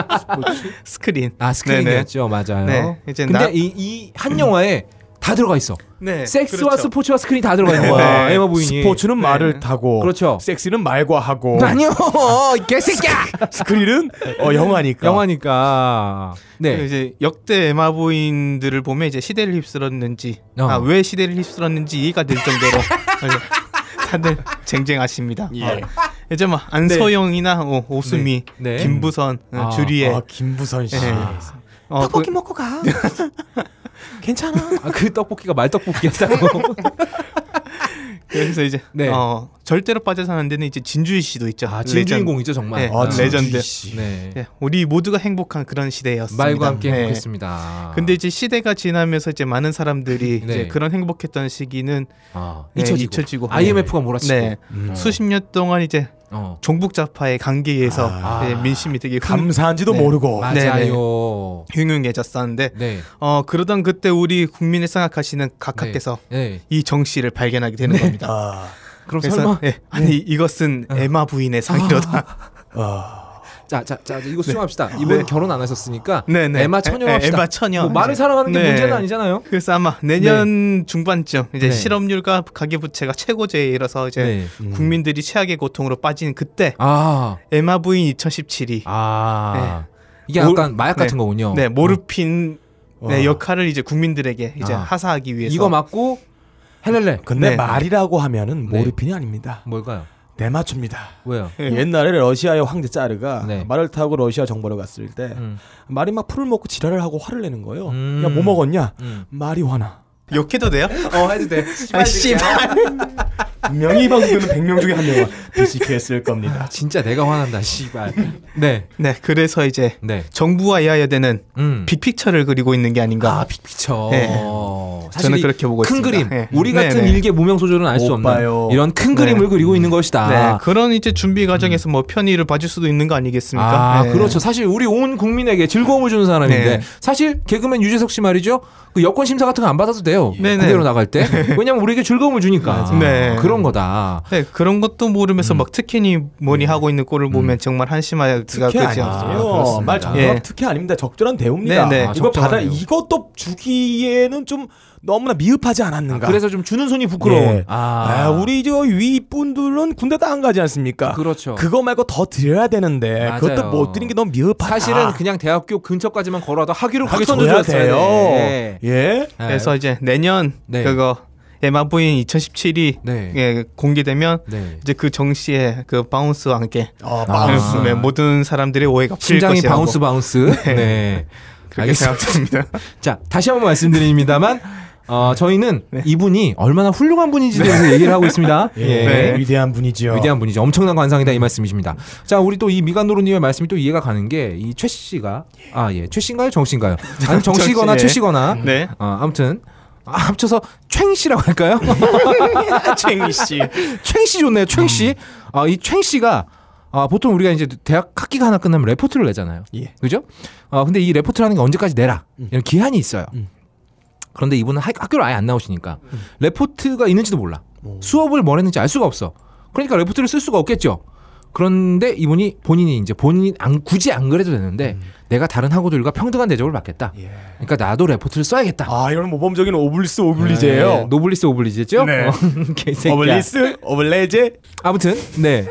스크린. 아, 스크린이었죠. 맞아요. 네, 이제 근데 나- 이이한 영화에 다 들어가 있어. 네. 섹스와 그렇죠. 스포츠와 스크린이 다 들어가 있는 거야. 네. 애마 부인이. 스포츠는 네. 말을 타고 그렇죠. 섹스는 말과 하고 아니요. 이 개새끼야. 스크린은 어, 영화니까. 영화니까. 그 네. 이제 역대 애마 부인들을 보면 이제 시대를 휩쓸었는지 어. 아, 왜 시대를 휩쓸었는지 이해가 될 정도로 다들 쟁쟁하십니다. 예. 어. 이제 뭐 안소영이나 어, 오수미, 네. 네. 김부선, 어, 아, 주리에 아, 김부선 씨. 예. 어, 그, 먹고 가. 괜찮아. 아, 그 떡볶이가 말떡볶이였다고. 그래서 이제 네. 어, 절대로 빠져서는 안 되는 이제 진주희 씨도 있죠. 아, 진주인공이죠, 정말. 네, 아, 레전드. 네. 네, 우리 모두가 행복한 그런 시대였습니다. 말과 함께 네. 행복했습니다. 근데 이제 시대가 지나면서 이제 많은 사람들이 네. 이제 그런 행복했던 시기는 아, 네, 잊혀지고, 잊혀지고. IMF가 몰아치고 네, 음. 수십 년 동안 이제 어. 종북자파의 관계에서 아. 네, 민심이 되게 흉- 감사한지도 네. 모르고. 맞아요. 흉흉해졌었는데 네. 어 그러던 그때 우리 국민을 생각하시는 각하께서 네. 이 정씨를 발견하게 되는 겁니다. 아, 그럼 그래서 설마 예, 아니 이것은 에마 부인의 상이로다. 아. 자, 자, 자, 이거 수용합시다. 이번 네. 결혼 안 하셨으니까 네, 네. 에마 처녀 합시다. 에마 처녀. 뭐 말을 이제. 사랑하는 게 네. 문제는 아니잖아요. 그래서 아마 내년 중반쯤 이제 네. 실업률과 가계부채가 최고조에 이르러서 이제 네. 국민들이 최악의 고통으로 빠지는 그때 아, 에마 부인 2017이 아. 이게 모- 약간 마약 같은 네. 거군요. 네 모르핀 네, 어. 역할을 이제 국민들에게 이제 아. 하사하기 위해서 이거 맞고 헬렐레. 근데 네. 말이라고 하면은 네. 모르핀이 아닙니다. 뭘까요? 대마초입니다. 왜요? 예. 옛날에 러시아의 황제 짜르가 네. 말을 타고 러시아 정벌을 갔을 때 음. 말이 막 풀을 먹고 지랄을 하고 화를 내는 거예요. 음. 야뭐 먹었냐? 음. 마리화나. 욕해도 돼요? 어, 해도 돼. 아 씨발. 분명히 이 방송 듣는 100명 중에 한 명은 비식했을 겁니다. 진짜 내가 화난다, 씨발. 네. 네 그래서 이제 네. 정부와 이하여대는 음. 빅픽처를 그리고 있는 게 아닌가. 아, 빅피처. 네. 사실 저는 이 그렇게 보고 큰 있습니다. 그림. 네. 우리 네, 같은 네. 일개 무명 소절은 알수못 없는. 이런 큰 그림을 그리고 있는 것이다. 네, 그런 이제 준비 과정에서 뭐 편의를 봐줄 수도 있는 거 아니겠습니까? 음. 아, 네. 그렇죠. 사실 우리 온 국민에게 즐거움을 주는 사람인데 네. 사실 개그맨 유재석 씨 말이죠. 그 여권 심사 같은 거 안 받아도 돼요. 네네. 그대로 나갈 때. 왜냐면 우리에게 즐거움을 주니까. 네. 그런 거다. 네, 그런 것도 음. 모르면서 막 특혜니 뭐니 하고 있는 꼴을 보면 정말 한심하가 특혜 아니에요. 그렇습니다. 말 정확 예. 특혜 아닙니다. 적절한 대우입니다. 네, 네. 아, 이거 받아 적절하네요. 이것도 주기에는 좀 너무나 미흡하지 않았는가? 그래서 좀 주는 손이 부끄러운. 예. 아, 아, 우리 저 윗분들은 군대도 안 가지 않습니까? 그렇죠. 그거 말고 더 드려야 되는데 맞아요. 그것도 못 드리는 게 너무 미흡하다. 사실은 그냥 대학교 근처까지만 걸어도 학위를 확 하게 던져줘야 줘야 돼요. 돼. 예. 그래서 이제 내년 네. 그거 애마 부인 2017이 네. 예, 공개되면 네. 이제 그 정씨의 그 bounce와 함께 어, 아. bounce. 네, 모든 사람들의 오해가 풀릴 심장이 것이라고 bounce bounce. 네. 그렇게 알겠습니다. 생각됩니다. 자, 다시 한번 말씀드립니다만 어, 저희는 이분이 얼마나 훌륭한 분인지에 대해서 얘기를 하고 있습니다. 예. 예. 위대한 분이죠. 위대한 분이죠. 엄청난 관상이다 이 말씀이십니다. 자, 우리 또 이 미간노루님의 말씀이 또 이해가 가는 게 이 최 씨가 아 예, 최 씨인가요, 정 씨인가요? 아니 정 씨거나 최 씨거나. 네. 어, 아무튼 아, 합쳐서 챙 씨라고 할까요? 챙이 씨. 챙씨 좋네요. 챙 씨. 아, 이 챙 씨가 아, 보통 우리가 이제 대학 학기가 하나 끝나면 레포트를 내잖아요. 예. 그죠? 어, 근데 이 레포트라는 게 언제까지 내라. 이런 기한이 있어요. 음. 그런데 이분은 학, 학교를 아예 안 나오시니까 레포트가 있는지도 몰라. 오. 수업을 뭘 했는지 알 수가 없어. 그러니까 레포트를 쓸 수가 없겠죠. 그런데 이분이 본인이 이제 본인 안, 굳이 안 그래도 되는데 내가 다른 학우들과 평등한 대접을 받겠다. 예. 그러니까 나도 레포트를 써야겠다. 아, 이런 모범적인 오블리스 오블리제예요. 네, 노블리스 오블리제죠? 네. 어. 오블리스 오블레제. 아무튼 네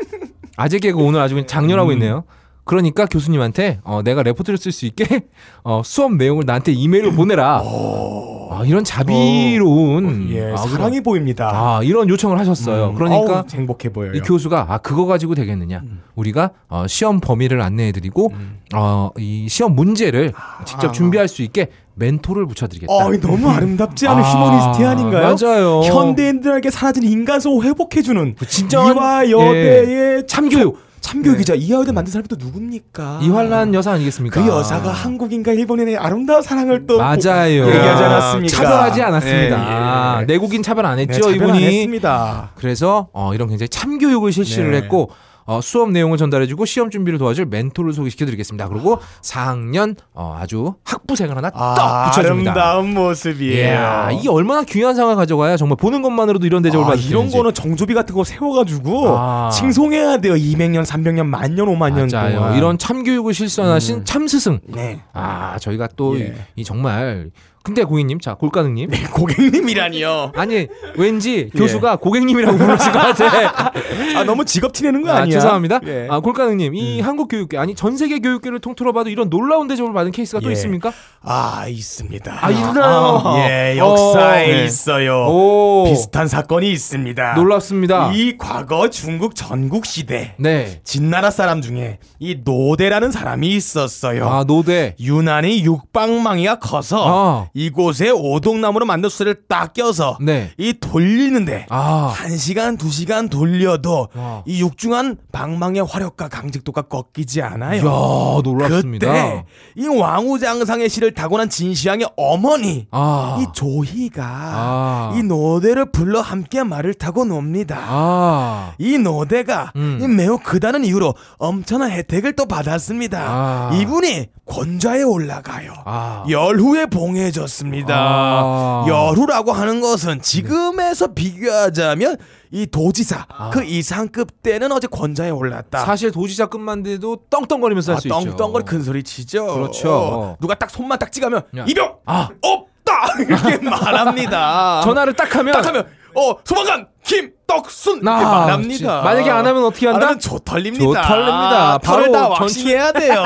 아재 개그 오늘 아주 그냥 장렬하고 음. 있네요. 그러니까 교수님한테 어, 내가 레포트를 쓸 수 있게 어, 수업 내용을 나한테 이메일로 보내라. 아, 이런 자비로운 예, 아, 사랑이 보입니다. 아 이런 요청을 하셨어요. 음, 그러니까 어우, 행복해 보여요. 이 교수가 아 그거 가지고 되겠느냐? 음. 우리가 어, 시험 범위를 안내해 드리고 어, 이 시험 문제를 직접 아. 준비할 수 있게 멘토를 붙여드리겠다. 어, 너무 아름답지 않은 아, 휴머니스트 아닌가요? 맞아요. 현대인들에게 사라진 인간성 회복해주는 진정한 이화 여대의 참교육. 참교육이자 이화 여대 만든 사람이 또 누굽니까? 이환란 여사 아니겠습니까? 그 여사가 한국인과 일본인의 아름다운 사랑을 또 맞아요. 얘기하지 않았습니까? 차별하지 않았습니다. 예, 예. 아, 내국인 차별 안 네, 했죠, 차별 안 이분이. 했습니다. 그래서 어, 이런 굉장히 참교육을 실시를 네. 했고 어, 수업 내용을 전달해주고 시험 준비를 도와줄 멘토를 소개시켜드리겠습니다. 그리고 4학년 어, 아주 학부생을 하나 떡 아, 붙여줍니다. 아름다운 모습이에요. 이야, 이게 얼마나 귀한 상을 가져가야 정말 보는 것만으로도 이런 대접을 아, 받을 수 이런 있는지. 거는 정조비 같은 거 세워가지고 아. 칭송해야 돼요. 200년, 300년, 만년, 5만년 맞아요. 동안. 이런 참교육을 실천하신 음. 참스승. 네. 아, 저희가 또이 예. 정말 근데 고객님, 자 골가능님, 고객님이라니요. 아니 왠지 교수가 고객님이라고 부르실 것 같아. 아 너무 직업 티내는 거 아, 아니야? 죄송합니다. 예. 아, 골가능님, 이 한국 교육계 아니 전 세계 교육계를 통틀어 봐도 이런 놀라운 대접을 받은 케이스가 또 예. 있습니까? 아 있습니다. 아, 있나요? 예, 역사에 어, 네. 있어요. 오, 비슷한 사건이 있습니다. 놀랍습니다. 이 과거 중국 전국 시대 네. 진나라 사람 중에 이 노애라는 사람이 있었어요. 아, 노애. 유난히 육방망이가 커서 아, 이곳에 오동나무로 만든 수레를 딱 껴서 네. 이 돌리는데 아. 한 시간 두 시간 돌려도 와. 이 육중한 방망이의 화력과 강직도가 꺾이지 않아요. 이야, 놀랍습니다. 그때 이 왕우장상의 시를 타고난 진시황의 어머니 아. 이 조희가 아. 이 노대를 불러 함께 말을 타고 놉니다. 아. 이 노대가 음. 이 매우 크다는 이유로 엄청난 혜택을 또 받았습니다. 아. 이분이 권좌에 올라가요. 아. 열후에 봉해 졌습니다. 아. 열후라고 하는 것은 지금에서 비교하자면 이 도지사 그 이상급 때는 어제 권좌에 올랐다. 아. 사실 도지사급만 돼도 떵떵거리면서 아, 할수 있죠. 떵떵거리 큰 소리 치죠. 그렇죠. 어, 누가 딱 손만 딱 찍으면 야. 이병 아. 없다 이렇게 말합니다. 전화를 딱 하면 딱 하면 어 소방관 김 떡순 아, 말합니다. 만약에 안 하면 어떻게 한다? 안 하면 조털립니다. 조털립니다. 털을 바로 다 왁싱해야 돼요.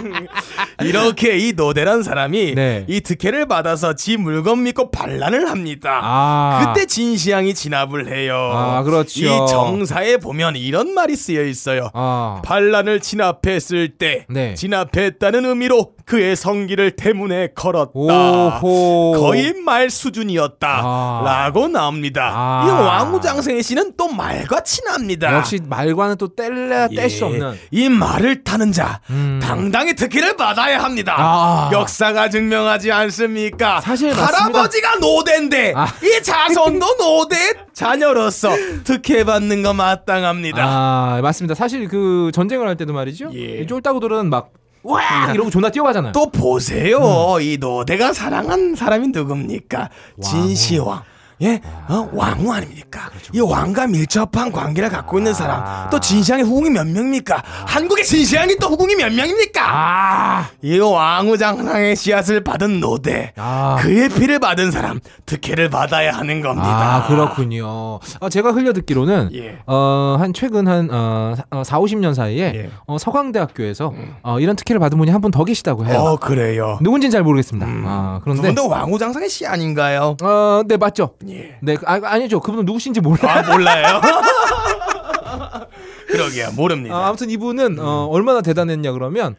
이렇게 이 노대란 사람이 네. 이 득회를 받아서 지 물건 믿고 반란을 합니다. 아. 그때 진시황이 진압을 해요. 아, 그렇죠. 이 정사에 보면 이런 말이 쓰여 있어요. 아. 반란을 진압했을 때 네. 진압했다는 의미로 그의 성기를 대문에 걸었다. 오호. 거의 말 수준이었다. 아. 라고 나옵니다. 아. 이왕 우장생의 씨는 또 말과 친합니다. 역시 말과는 또 뗄래야 뗄수 예, 없는. 이 말을 타는 자 음. 당당히 특혜를 받아야 합니다. 아. 역사가 증명하지 않습니까? 사실. 할아버지가 노대인데 아. 이 자손도 노대 자녀로서 특혜 받는 거 마땅합니다. 아 맞습니다. 사실 그 전쟁을 할 때도 말이죠. 예. 이 쫄따구들은 막 와! 이러고 존나 뛰어가잖아요. 또 보세요. 음. 이 노대가 사랑한 사람이 누굽니까? 진시황. 예, 어, 왕후 아닙니까? 그렇죠. 이 왕과 밀접한 관계를 갖고 있는 아. 사람. 또 진시황의 후궁이 몇 명입니까? 한국의 진시황이 또 후궁이 몇 명입니까? 아. 이 왕후 장상의 씨앗을 받은 노대. 아. 그의 피를 받은 사람. 득혜를 받아야 하는 겁니다. 아 그렇군요. 아, 제가 흘려 듣기로는 예. 어, 한 최근 한 어, 사- 어, 4, 50년 사이에 예. 음. 어, 서강대학교에서 어, 이런 특혜를 받은 분이 한 분 더 계시다고 해요. 어, 그래요. 누군지는 잘 모르겠습니다. 아, 그런데 그분도 왕후 장상의 씨 아닌가요? 어, 네 맞죠. 예. 네 아, 아니죠. 그분은 누구신지 몰라요. 아, 몰라요. 그러게요. 모릅니다. 아, 아무튼 이분은 어, 얼마나 대단했냐 그러면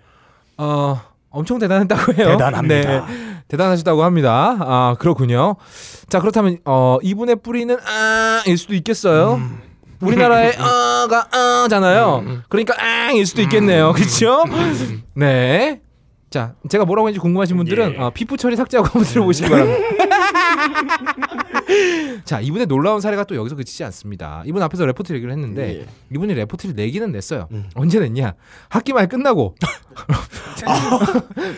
어, 엄청 대단했다고 해요. 대단합니다. 네, 대단하시다고 합니다. 아 그렇군요. 자 그렇다면 어, 이분의 뿌리는 아일 수도 있겠어요. 음. 우리나라의 아가 아잖아요. 그러니까 아일 수도 있겠네요. 그렇죠? 네. 자, 제가 뭐라고 했는지 궁금하신 분들은 예. 어, 피부 처리 삭제하고 한번 들어보시기 바랍니다. 자, 이분의 놀라운 사례가 또 여기서 그치지 않습니다. 이분 앞에서 레포트 얘기를 했는데 예. 이분이 레포트를 내기는 냈어요. 음. 언제 냈냐? 학기 말 끝나고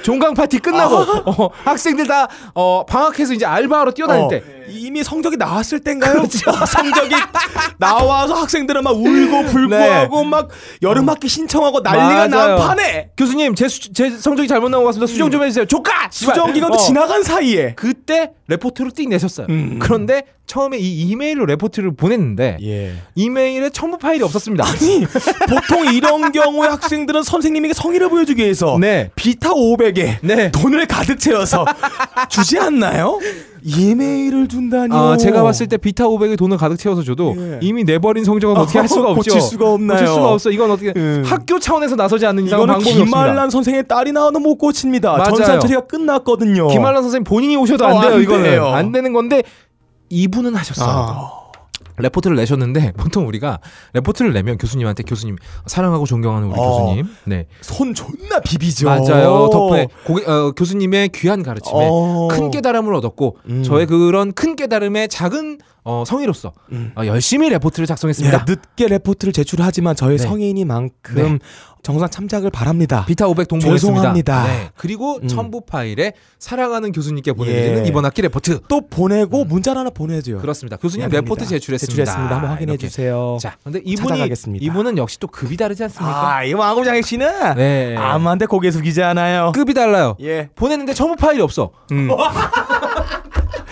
종강 파티 끝나고 어, 학생들 다 어, 방학해서 이제 알바하러 뛰어다닐 어, 때 이미 성적이 나왔을 땐가요? 그렇죠. 어, 성적이 나와서 학생들은 막 울고 불고하고 막 여름 학기 신청하고 난리가 네. 맞아요. 난 판에 교수님 제, 수- 제 성적이 잘못 나온 것 같습니다. 수정 좀 해주세요. 조카! 수정 기간도 어. 지나간 사이에 그때 레포트로 띡 내셨어요. 음. 그런데 처음에 이 이메일로 레포트를 보냈는데 예. 이메일에 첨부 파일이 없었습니다. 보통 이런 경우에 학생들은 선생님에게 성의를 보여 주기 위해서 네. 비타 500에 네. 돈을 가득 채워서 주지 않나요? 이메일을 준다니요. 아, 제가 봤을 때 비타 500에 돈을 가득 채워서 줘도 예. 이미 내버린 성적은 어떻게 할 수가 없죠. 고칠 수가 없나요? 고칠 수가 없어. 이건 어떻게 음. 학교 차원에서 나서지 않는 이상 방법이 없습니다. 김말란 선생의 딸이 나와도 못 고칩니다. 맞아요. 전산 처리가 끝났거든요. 김말란 선생님 본인이 오셔도 어, 안 돼요. 안 이거는 돼요. 안 되는 건데 이분은 하셨어요. 아. 레포트를 내셨는데 보통 우리가 레포트를 내면 교수님한테 교수님 사랑하고 존경하는 우리 어. 교수님, 네 손 존나 비비죠. 맞아요. 덕분에 고개, 어, 교수님의 귀한 가르침에 어. 큰 깨달음을 얻었고 음. 저의 그런 큰 깨달음의 작은 어, 성의로서 음. 어, 열심히 레포트를 작성했습니다. 예, 늦게 레포트를 제출하지만 저희 네. 성의이니만큼 네. 정상 참작을 바랍니다. 비타 500 동봉했습니다. 죄송합니다. 네. 그리고 음. 첨부 파일에 사랑하는 교수님께 보내드리는 예. 이번 학기 레포트. 또 보내고 문자를 하나 보내줘요. 그렇습니다. 교수님 예, 레포트. 제출했습니다. 제출했습니다. 한번 확인해 이렇게. 주세요. 자, 근데 이분이 찾아가겠습니다. 이분은 역시 또 급이 다르지 않습니까? 아, 이 왕후장상 씨는 네. 아무한테 고개 숙이지 않아요. 급이 달라요. 예. 보냈는데 첨부 파일이 없어.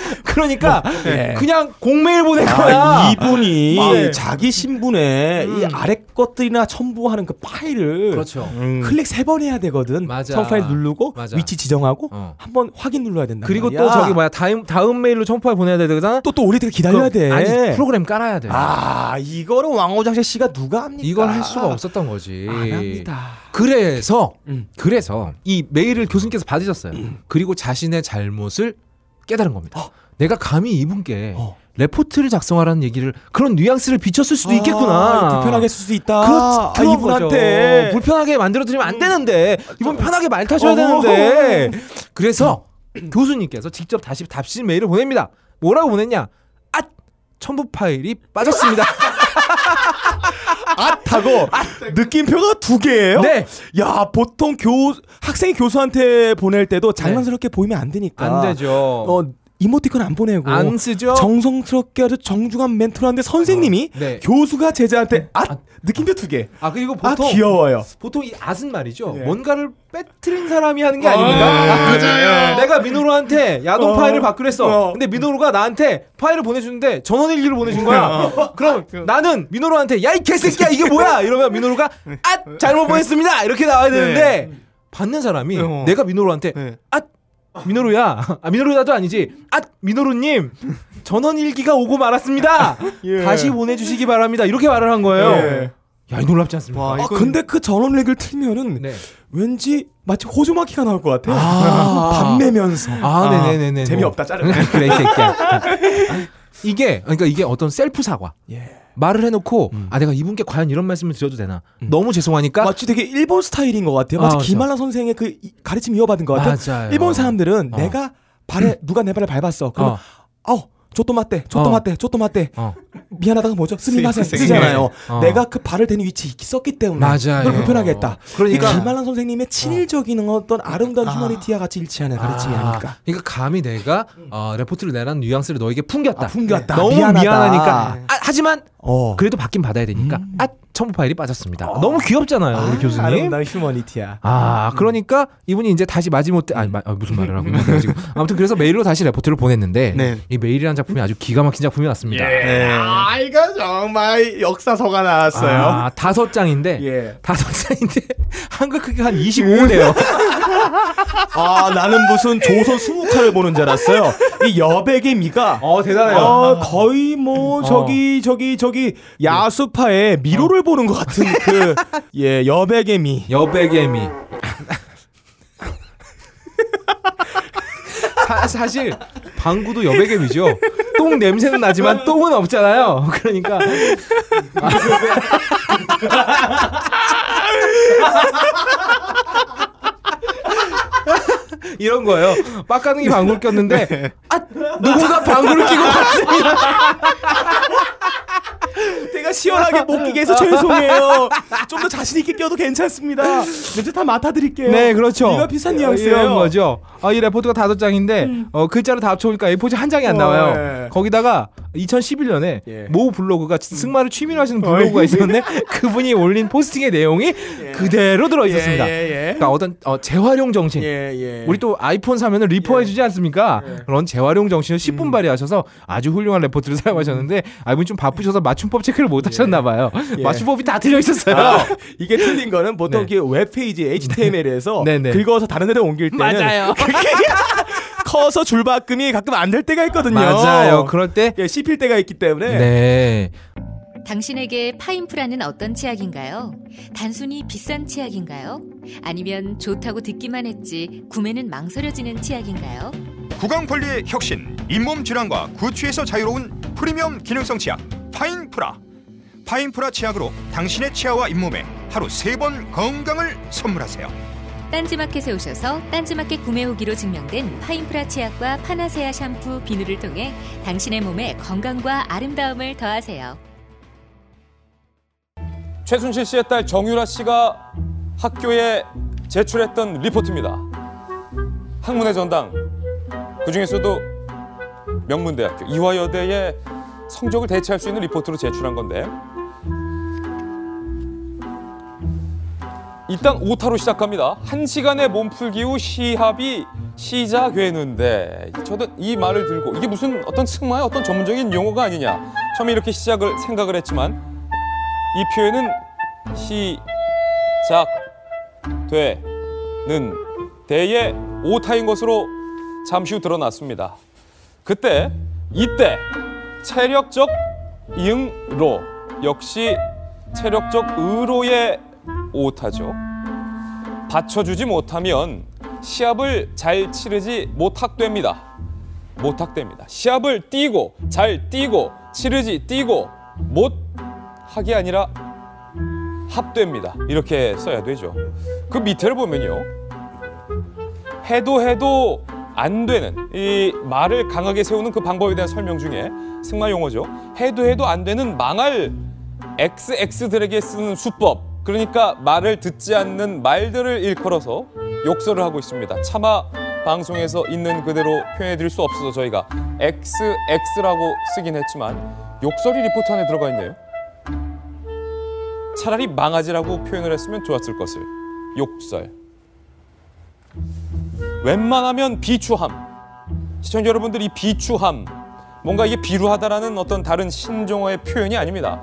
음. 그러니까 예. 그냥 공메일 보낸 아, 거야. 이분이 네. 자기 신분에 이 음. 아래 것들이나 첨부하는 그 파일을 그렇죠. 음. 클릭 세 번 해야 되거든. 맞아. 첨 파일 누르고 맞아. 위치 지정하고 어. 한번 확인 눌러야 된다. 그리고 또 저기 뭐야 다음 다음 메일로 첨부해 보내야 되잖아. 또또 오래 기다려야 그- 돼. 아니 프로그램 깔아야 돼. 아 이거를 왕호장실 씨가 누가 합니까? 이걸 할 수가 없었던 거지. 안 합니다. 그래서 음. 그래서 이 메일을 교수님께서 받으셨어요. 그리고 자신의 잘못을 깨달은 겁니다. 내가 감히 이분께 어. 레포트를 작성하라는 얘기를 그런 뉘앙스를 비쳤을 수도 있겠구나. 아, 불편하게 쓸수 있다. 그렇, 아, 이분한테 거죠. 불편하게 만들어 드리면 안 되는데 이분 편하게 말 타셔야 어. 되는데 그래서 교수님께서 직접 다시 답신 메일을 보냅니다. 뭐라고 보냈냐? 아 첨부 파일이 빠졌습니다. 앗하고 느낌표가 두 개예요? 네. 야 보통 교 학생이 교수한테 보낼 때도 장난스럽게 보이면 안 되니까. 안 되죠. 어 이모티콘 안 보내고 안 쓰죠. 정성스럽게 아주 정중한 멘트를 하는데 선생님이 네. 교수가 제자한테 아 느낌표 두 개. 아 그리고 아 보통 귀여워요. 보통 이 앗은 말이죠. 예. 뭔가를 빼뜨린 사람이 하는 게 아닙니까? 아, 그- 맞아요. 내가 민호로한테 야동 어. 파일을 받기로 했어. 어. 근데 민호로가 나한테 파일을 보내주는데 전원 일기를 보내준 거야. 그럼 나는 민호로한테 야 이 개새끼야 이게 뭐야? 이러면 민호로가 아 잘못 보냈습니다. 이렇게 나와야 되는데 받는 사람이 어. 내가 민호로한테 네. 아 민호루야. 아 민호루야도 아니지. 아 민호루님 전원 일기가 오고 말았습니다. 예. 다시 보내주시기 바랍니다. 이렇게 말을 한 거예요. 예. 야, 이 놀랍지 않습니까? 와, 아 이건- 근데 그 전원 얘기를 틀면은 네. 왠지 마치 호주마키가 나올 것 같아. 아. 밤매면서. 아, 네네네네. 재미없다 자르. 그래 이 새끼야. 이게 그러니까 이게 어떤 셀프 사과. 예. 말을 해놓고 아 내가 이분께 과연 이런 말씀을 드려도 되나? 너무 죄송하니까. 마치 되게 일본 스타일인 것 같아요. 마치 아. 김한라 선생의 그 이- 가르침 이어받은 것 같아요. 맞아요. 일본 사람들은 어. 내가 발에 누가 내 발을 밟았어. 그러면 어. 아우 조또 맞대, 조또 어. 맞대, 조또 맞대. 어. 미안하다가 뭐죠? 스미마센 스미- 쓰잖아요. 어. 내가 그 발을 대는 위치에 있었기 때문에 맞아요. 그걸 불편하게 했다. 그러니까- 이 김한란 선생님의 친일적인 어 떤 아름다운 휴머니티와 같이 일치하는 가르침이 아, 아닐까. 그러니까 감히 내가 어, 레포트를 내라는 뉘앙스를 너에게 풍겼다. 아, 풍겼다. 너무 미안하다. 미안하니까. 아, 하지만 어. 그래도 받긴 받아야 되니까. 아 첨부 파일이 빠졌습니다. 너무 귀엽잖아요, 우리 교수님. 아름다운 휴머니티야. 아, 그러니까 이분이 이제 다시 마지못해 아니 마, 아, 무슨 말을 하고 있는 지금. 아무튼 그래서 메일로 다시 레포트를 보냈는데 네. 이 메일이라는 작품이 아주 기가 막힌 작품이 왔습니다. 네. 아, 이거 정말 역사서가 나왔어요. 아, 다섯 장인데 예. 다섯 장인데 한글 크기가 한 25네요. 아, 나는 무슨 조선 수묵화를 보는 줄 알았어요. 이 여백의 미가 어, 대단해요. 어, 거의 뭐 어. 저기 저기 저기 야수파의 미로를 보는 것 같은 그 예, 여백의 미. 여백의미. 사, 사실 방구도 여백의미죠. 똥 냄새는 나지만 똥은 없잖아요. 그러니까 이런 거예요. 빡가능이 방구를 꼈는데 아 누군가 방구를 끼고 갔습니다. 내가 시원하게 못 끼게 해서 죄송해요. 좀 더 자신 있게 껴도 괜찮습니다. 냄새 다 맡아드릴게요. 네, 그렇죠. 이거 비싼 뉘앙스예요. 이런 거죠. 아, 이 레포트가 다섯 장인데 어, 글자를 다 합쳐보니까 A4지 한 장이 안 어, 나와요. 예. 거기다가 2011년에 예. 모 블로그가 승마를 취미로 하시는 블로그가 있었는데 그분이 올린 posting의 내용이 그대로 들어 있었습니다. 예, 예, 예. 그러니까 어떤 어, 재활용 정신. 예, 예. 우리 또 아이폰 사면은 리퍼해주지 않습니까? 그런 재활용 정신을 10분 음. 발휘하셔서 아주 훌륭한 레포트를 사용하셨는데 아, 이분 좀 바쁘셔서 맞춤법 체크를 못 하셨나 봐요. 예. 맞춤법이 다 들려 있었어요. 아, 이게 틀린 거는 보통 네. 그 웹페이지 HTML에서 네, 네. 긁어서 다른 데로 옮길 때는 맞아요. 커서 줄바꿈이 가끔 안 될 때가 있거든요. 맞아요. 그럴 때 예, 씹힐 때가 있기 때문에 네. 당신에게 파인프라는 어떤 치약인가요? 단순히 비싼 치약인가요? 아니면 좋다고 듣기만 했지 구매는 망설여지는 치약인가요? 구강 관리의 혁신, 잇몸 질환과 구취에서 자유로운 프리미엄 기능성 치약 파인프라. 파인프라 치약으로 당신의 치아와 잇몸에 하루 세 번 건강을 선물하세요. 딴지마켓에 오셔서 딴지마켓 구매 후기로 증명된 파인프라 치약과 파나세아 샴푸, 비누를 통해 당신의 몸에 건강과 아름다움을 더하세요. 최순실 씨의 딸 정유라 씨가 학교에 제출했던 리포트입니다. 학문의 전당 그 중에서도 명문대학교 이화여대의 성적을 대체할 수 있는 리포트로 제출한 건데 일단 오타로 시작합니다. 한 시간의 몸풀기 후 시합이 시작되는데 저도 이 말을 들고 이게 무슨 어떤 승마의 어떤 전문적인 용어가 아니냐 처음에 이렇게 시작을 생각을 했지만 이 표현은 시작되는 대의 오타인 것으로 잠시 후 드러났습니다. 그때 이때 체력적 이응로 역시 체력적 의로의 오타죠. 받쳐주지 못하면 시합을 잘 치르지 못학됩니다. 못학됩니다. 시합을 뛰고 잘 뛰고 치르지 뛰고 못하게 아니라 합됩니다. 이렇게 써야 되죠. 그 밑에를 보면요. 해도 해도 안 되는 이 말을 강하게 세우는 그 방법에 대한 설명 중에 승마 용어죠. 해도 해도 안 되는 망할 XX들에게 쓰는 수법. 그러니까 말을 듣지 않는 말들을 일컬어서 욕설을 하고 있습니다. 차마 방송에서 있는 그대로 표현해 드릴 수 없어서 저희가 XX라고 쓰긴 했지만 욕설이 리포트 안에 들어가 있네요. 차라리 망아지라고 표현을 했으면 좋았을 것을. 욕설. 웬만하면 비추함. 시청자 여러분들 이 비추함 뭔가 이게 비루하다라는 어떤 다른 신종어의 표현이 아닙니다.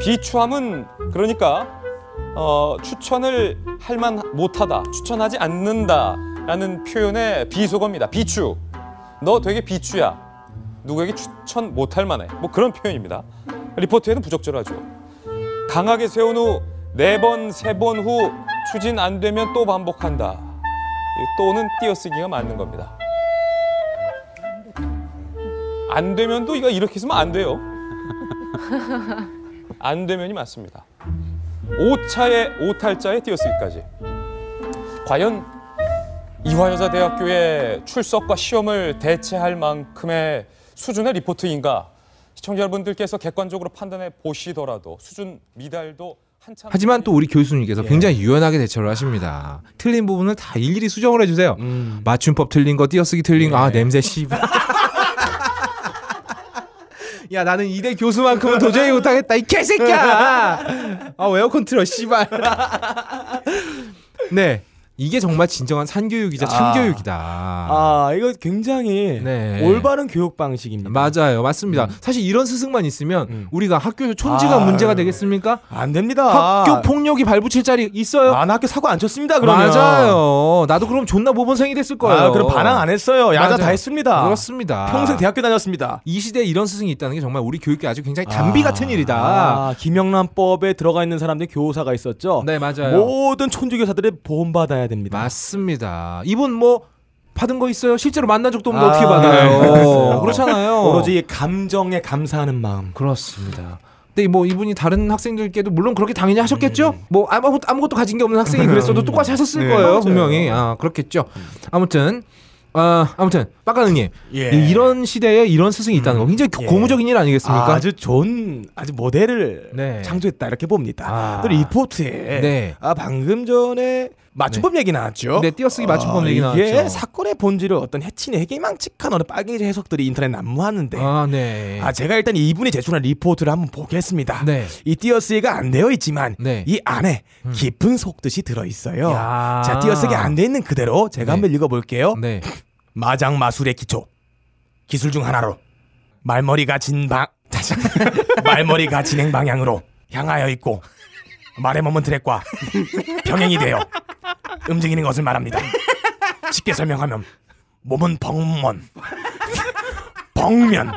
비추함은 그러니까 어, 추천을 할만 못하다, 추천하지 않는다라는 표현의 비속어입니다. 비추. 너 되게 비추야. 누구에게 추천 못할 만해. 뭐 그런 표현입니다. 리포트에는 부적절하죠. 강하게 세운 후 네 번, 세 번 후 추진 안 되면 또 반복한다. 이 또는 띄어쓰기가 맞는 겁니다. 안 되면도 이거 이렇게 쓰면 안 돼요. 안 되면이 맞습니다. 오차의 오탈자의 띄어쓰기까지. 과연 이화여자대학교의 출석과 시험을 대체할 만큼의 수준의 리포트인가? 시청자 여러분들께서 객관적으로 판단해 보시더라도 수준 미달도 한참 하지만 또 우리 교수님께서 예. 굉장히 유연하게 대처를 하십니다. 틀린 부분을 다 일일이 수정을 해주세요. 음. 맞춤법 틀린 거, 띄어쓰기 틀린 거, 아 예. 냄새 씨발. 야 나는 이대 교수만큼은 도저히 못하겠다 이 개새끼야. 아 에어컨 틀어 씨발. 네 이게 정말 진정한 산교육이자 아. 참교육이다. 아 이거 굉장히 네. 올바른 교육 방식입니다. 맞아요, 맞습니다. 사실 이런 스승만 있으면 음. 우리가 학교에서 촌지가 아유. 문제가 되겠습니까? 안 됩니다. 학교 폭력이 발붙일 자리 있어요? 아, 나 학교 사고 안 쳤습니다. 그러면 맞아요. 나도 그럼 존나 모범생이 됐을 거예요. 아, 그럼 반항 안 했어요. 야자 맞아요. 다 했습니다. 그렇습니다. 평생 대학교 다녔습니다. 이 시대에 이런 스승이 있다는 게 정말 우리 교육계 아주 굉장히 단비 같은 일이다. 아, 김영란법에 들어가 있는 사람들이 교사가 있었죠. 네, 맞아요. 모든 촌주 교사들이 보험받아야 됩니다. 맞습니다. 이분 뭐 받은 거 있어요? 실제로 만난 적도 없는데 아, 어떻게 네, 받아요? 그렇어요. 그렇잖아요. 오로지 이 감정에 감사하는 마음. 그렇습니다. 근데 뭐 이분이 다른 학생들께도 물론 그렇게 당연히 하셨겠죠. 뭐 아무 아무것도 가진 게 없는 학생이 그랬어도 똑같이 하셨을 네, 거예요, 맞아요. 분명히. 아 그렇겠죠. 아무튼. 아, 아무튼 빡가능님 예. 이런 시대에 이런 스승이 있다는 거 굉장히 예. 고무적인 일 아니겠습니까? 아, 아주 좋은 아주 모델을 네. 창조했다 이렇게 봅니다. 아. 또 리포트에 네. 아 방금 전에 맞춤법 얘기 나왔죠. 네, 띄어쓰기 맞춤법 얘기 이게 나왔죠. 사건의 본질을 어떤 해치는 해괴망측한 어느 빨갱이 해석들이 인터넷 난무하는데 아, 네. 아 제가 일단 이분이 제출한 리포트를 한번 보겠습니다. 네. 이 띄어쓰기가 안 되어 있지만 네. 이 안에 깊은 속뜻이 들어 있어요. 야. 자 띄어쓰기 안 돼 있는 그대로 제가 네. 한번 읽어 볼게요. 네. 마장 마술의 기초 기술 중 하나로 말머리가 진방 다시 말머리가 진행 방향으로 향하여 있고 말의 머문 트랙과 병행이 되어 움직이는 것을 말합니다. 쉽게 설명하면 몸은 벙먼 벙면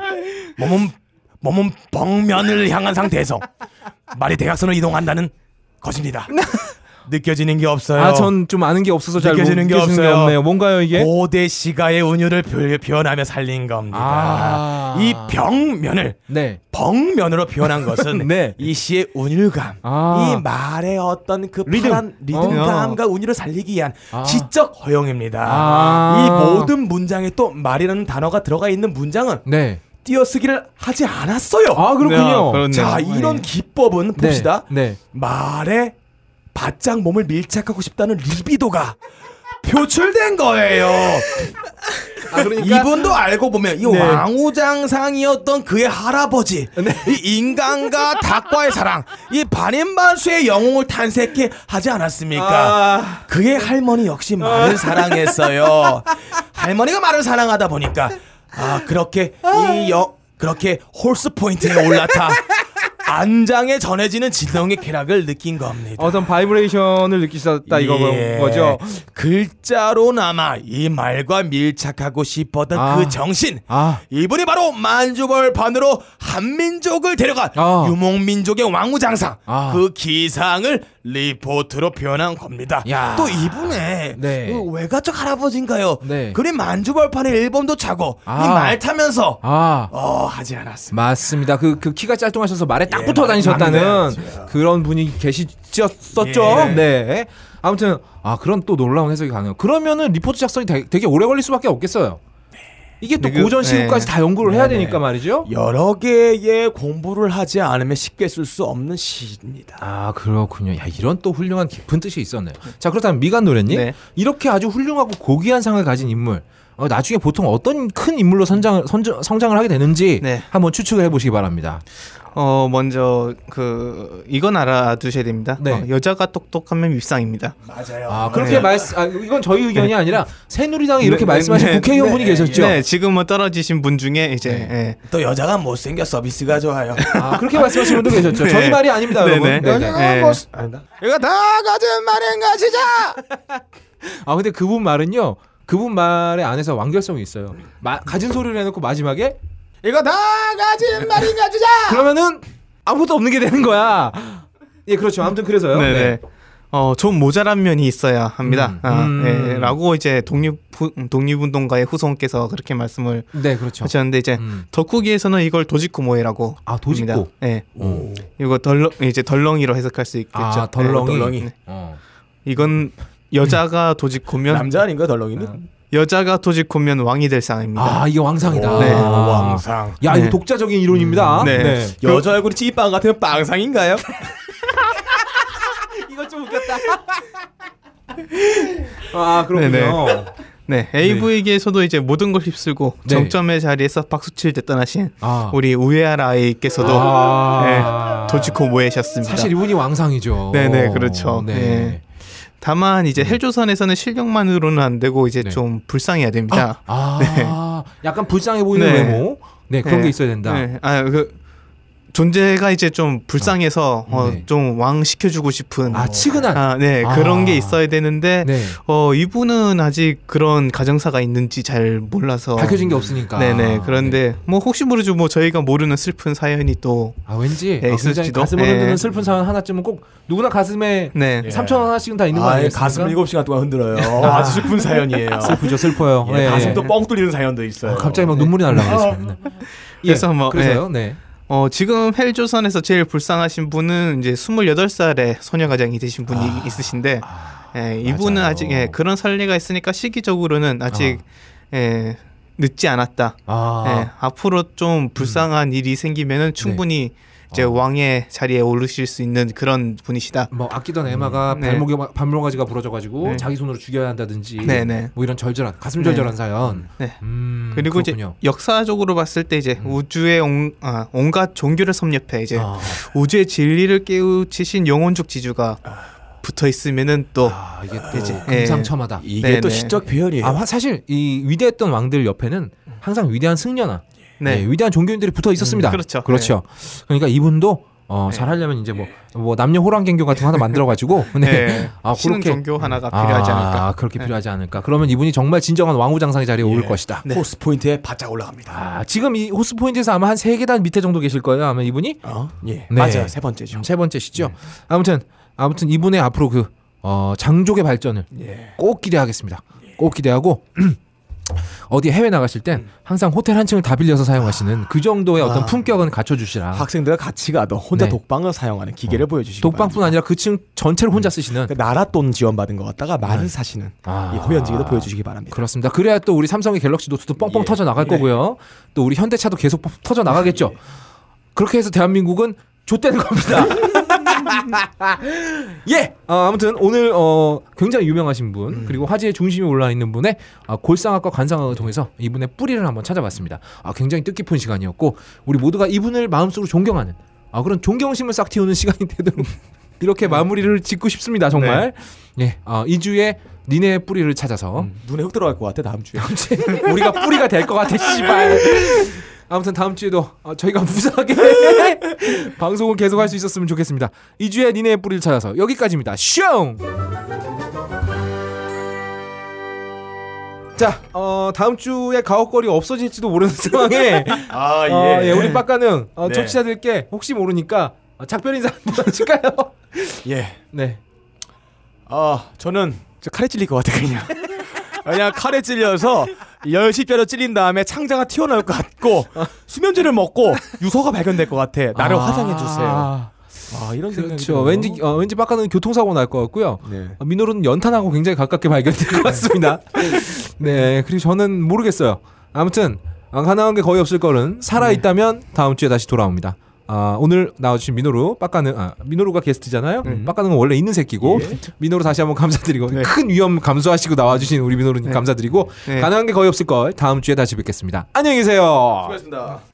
몸은 몸은 벙면을 향한 상태에서 말이 대각선을 이동한다는 것입니다. 느껴지는 게 없어요. 아, 전 좀 아는 게 없어서 잘 느껴지는 게 느껴지는 없어요. 없네요. 뭔가요, 이게? 고대 시가의 운율을 표- 표현하며 살린 겁니다. 아. 이 병면을 네. 벙면으로 표현한 것은 네. 이 시의 운율감, 아. 이 말의 어떤 그 리듬. 파란 리듬감과 어. 운율을 살리기 위한 아. 지적 허용입니다. 아. 이 모든 문장에 또 말이라는 단어가 들어가 있는 문장은 네. 띄어쓰기를 하지 않았어요. 아, 그렇군요. 자, 이런 기법은 네. 봅시다. 네. 말에 바짝 몸을 밀착하고 싶다는 리비도가 표출된 거예요. 아, 그러니까 이분도 알고 보면 이 네. 왕우장상이었던 그의 할아버지, 이 인간과 닭과의 사랑, 이 반인반수의 영웅을 탄생케 하지 않았습니까? 아. 그의 할머니 역시 말을 사랑했어요. 할머니가 말을 사랑하다 보니까 아 그렇게 이 여 그렇게 horse point에 올라타 안장에 전해지는 진동의 쾌락을 느낀 겁니다. 어떤 vibration을 느끼셨다 이거 예. 거죠? 글자로나마 이 말과 밀착하고 싶었던 아. 그 정신. 아, 이분이 바로 만주벌판으로 한민족을 데려간 아. 유목민족의 왕후장상. 아. 그 기상을 리포트로 표현한 겁니다. 야. 또 이분의 네. 그 외가족 할아버지인가요? 네. 그리 만주벌판에 앨범도 차고 아. 이말 타면서 아. 어 하지 않았습니다. 맞습니다. 그, 그 키가 짤뚱하셔서 말에 딱 예, 붙어 다니셨다는. 그런 분이 계시셨었죠. 예. 네. 아무튼 아 그런 또 놀라운 해석이 가능해요. 그러면은 리포트 작성이 되게 오래 걸릴 수밖에 없겠어요. 이게 또 네, 그- 고전 시국까지 네. 다 연구를 해야 네, 되니까 네. 말이죠. 여러 개의 공부를 하지 않으면 쉽게 쓸 수 없는 시입니다. 아 그렇군요. 야 이런 또 훌륭한 깊은 뜻이 있었네요. 자 그렇다면 미간 노래님 네. 이렇게 아주 훌륭하고 고귀한 상을 가진 인물 어, 나중에 보통 어떤 큰 인물로 선장, 선정, 성장을 하게 되는지 네. 한번 추측을 해보시기 바랍니다. 어 먼저 그 이건 알아두셔야 됩니다. 네. 어, 여자가 똑똑하면 밉상입니다. 맞아요. 아 그렇게 네. 말씀 아, 이건 저희 의견이 아니라 새누리당에 이렇게 네, 말씀하신 네, 국회의원분이 네, 계셨죠. 네, 지금은 떨어지신 분 중에 이제 네. 예. 또 여자가 못생겨 서비스가 좋아요. 아 그렇게 말씀하신 분도 계셨죠. 네. 저희 말이 아닙니다, 네, 여러분. 네. 네, 네. 네. 못 아니다. 이거 다 가진 말인가 진짜. 아 근데 그분 말은요. 그분 말의 안에서 완결성이 있어요. 마, 가진 소리를 해놓고 마지막에 이거 다 가진 말인가 진짜. 그러면은 아무것도 없는 게 되는 거야. 예, 그렇죠. 아무튼 그래서요. 네네. 어, 좀 모자란 면이 있어야 합니다. 음. 아, 음. 예, 라고 이제 독립 후, 독립운동가의 후손께서 그렇게 말씀을 네, 그렇죠. 하셨는데 이제 음. 덕후기에서는 이걸 도지코모에라고 아. 합니다. 예. 오. 이거 덜렁 이제 덜렁이로 해석할 수 있겠죠. 아 덜렁이. 예, 덜렁이. 어. 이건 여자가 도지코면 남자 아닌가 덜렁이는? 여자가 도지코면 왕이 될 상입니다. 아 이게 왕상이다. 네. 아. 왕상. 야 이거 네. 독자적인 이론입니다. 네. 여자 얼굴이 찌빵 같으면 빵상인가요? 이거 좀 웃겼다. 아 그렇군요. 네, AV계에서도 이제 모든 걸 휩쓸고 네. 정점의 자리에서 박수칠 때 떠나신 아. 우리 우에하라 아이께서도 아. 네, 도지코 모에셨습니다. 사실 이분이 왕상이죠. 네네, 그렇죠. 네. 네. 다만 이제 헬조선에서는 실력만으로는 안 되고 이제 네. 좀 불쌍해야 됩니다. 아, 약간 불쌍해 보이는 네. 외모. 네, 그런 네. 게 있어야 된다. 네. 아, 그 존재가 이제 좀 불쌍해서 어, 네. 좀왕 시켜주고 싶은 아, 치근한. 아, 네 아. 그런 게 있어야 되는데 네. 어 이분은 아직 그런 가정사가 있는지 잘 몰라서 밝혀진 게 없으니까. 네네 그런데 뭐 혹시 모르죠 뭐 저희가 모르는 슬픈 사연이 또 아 왠지 네, 아, 있을지도. 가슴을 네. 흔드는 슬픈 사연 하나쯤은 꼭 누구나 가슴에 네. 예. 3천 원 하나씩은 다 있는 거 아, 아니겠습니까? 가슴 7 시간 동안 흔들어요. 아주 슬픈 사연이에요. 슬프죠, 슬퍼요. 예, 네. 가슴도 뻥 뚫리는 사연도 있어요. 아, 갑자기 막 눈물이 날라 그랬습니다. 예, 그래서 뭐, 그래서요. 네. 어 지금 헬조선에서 제일 불쌍하신 분은 이제 28살의 소녀가장이 되신 분이 있으신데 예, 이분은 맞아요. 아직 예, 그런 설례가 있으니까 시기적으로는 아직 예, 늦지 않았다. 아. 예, 앞으로 좀 불쌍한 일이 생기면은 충분히 이제 어. 왕의 자리에 오르실 수 있는 그런 분이시다. 뭐 아끼던 에마가 네. 발목에 발목가지가 부러져가지고 네. 자기 손으로 죽여야 한다든지 네네. 뭐 이런 절절한 가슴 절절한 네. 사연. 네. 음, 그리고 그렇군요. 이제 역사적으로 봤을 때 이제 우주의 온, 아, 온갖 종교를 섭렵해 이제 아, 우주의 진리를 깨우치신 영혼족 지주가 붙어 있으면은 또 아, 이게 또 이제, 금상첨화다. 이게 네, 또 네. 시적 표현이에요. 아, 화- 사실 이 위대했던 왕들 옆에는 항상 위대한 승려나 네. 네, 위대한 종교인들이 붙어 있었습니다. 음, 그렇죠. 그렇죠. 그러니까 이분도 어, 네. 잘 하려면 이제 뭐, 뭐 남묘호랑갱교 같은 거 하나 만들어 가지고 네. 네. 아, 신흥 그렇게 종교 하나가 필요하지 아, 않을까. 그렇게 네. 필요하지 않을까. 그러면 이분이 정말 진정한 왕후장상의 자리에 오를 예. 것이다. 네. horse point에 바짝 올라갑니다. 아, 지금 이 horse point에서 아마 한 세 계단 밑에 정도 계실 거예요. 아마 이분이 어? 예. 네. 맞아요. 세 번째죠. 세 번째시죠. 아무튼 아무튼 이분의 앞으로 그 어, 장족의 발전을 예. 꼭 기대하겠습니다. 꼭 기대하고 어디 해외 나가실 땐 항상 호텔 한 층을 다 빌려서 사용하시는 그 정도의 어떤 아. 품격은 갖춰주시라. 학생들과 같이 가도 혼자 네. 독방을 사용하는 기계를 보여주시기 독방뿐 바랍니다. 아니라 그 층 전체를 혼자 쓰시는 그 나라 돈 지원받은 것 같다가 말을 네. 사시는 아. 이 호연지기도 보여주시기 바랍니다. 그렇습니다. 그래야 또 우리 삼성의 갤럭시 노트도 뻥뻥 예. 터져 나갈 예. 거고요. 또 우리 현대차도 계속 뻥- 터져 나가겠죠. 그렇게 해서 대한민국은 좆되는 겁니다. 예. 어, 아무튼 오늘 어, 굉장히 유명하신 분 음. 그리고 화제의 중심에 올라 있는 분의 아, 골상학과 관상학을 통해서 이분의 뿌리를 한번 찾아봤습니다. 아, 굉장히 뜻깊은 시간이었고 우리 모두가 이분을 마음속으로 존경하는 아, 그런 존경심을 싹 틔우는 시간이 되도록 이렇게 마무리를 짓고 싶습니다. 정말. 예, 어, 2주에 니네 뿌리를 찾아서 눈에 흙 들어갈 것 같아 다음 주에. 우리가 뿌리가 될 것 같아, 씨발. 아무튼 다음 주에도 어, 저희가 무사하게 방송을 계속할 수 있었으면 좋겠습니다. 2주에 니네 뿌리를 찾아서 여기까지입니다. 슝! 자, 어, 다음 주에 가옥거리 없어질지도 모르는 상황에 아 어, 예, 우리 빡가는 어, 네. 청취자들께 혹시 모르니까 어, 작별 인사 한번 하실까요? 예. 네. 아 저는 저 칼에 찔릴 것 같아 그냥. 그냥 칼에 찔려서 열십자로 찔린 다음에 창자가 튀어나올 것 같고 수면제를 먹고 유서가 발견될 것 같아. 나를 화장해 주세요. 아, 아 이런 그렇죠. 왠지 어, 왠지 빡가는 교통사고 날 것 같고요. 네. 어, 민호는 연탄하고 굉장히 가깝게 발견될 것 같습니다. 네, 그리고 저는 모르겠어요. 아무튼 어, 가능한 게 거의 없을 거는 살아 있다면 다음 주에 다시 돌아옵니다. 아, 오늘 나와주신 민호루 빡가는 아, 민호루가 게스트잖아요. 빡가는 원래 있는 새끼고 민호루 다시 한번 감사드리고 큰 위험 감수하시고 나와주신 우리 민호루님 감사드리고 네. 가능한 게 거의 없을 걸 다음 주에 다시 뵙겠습니다. 안녕히 계세요. 수고하셨습니다.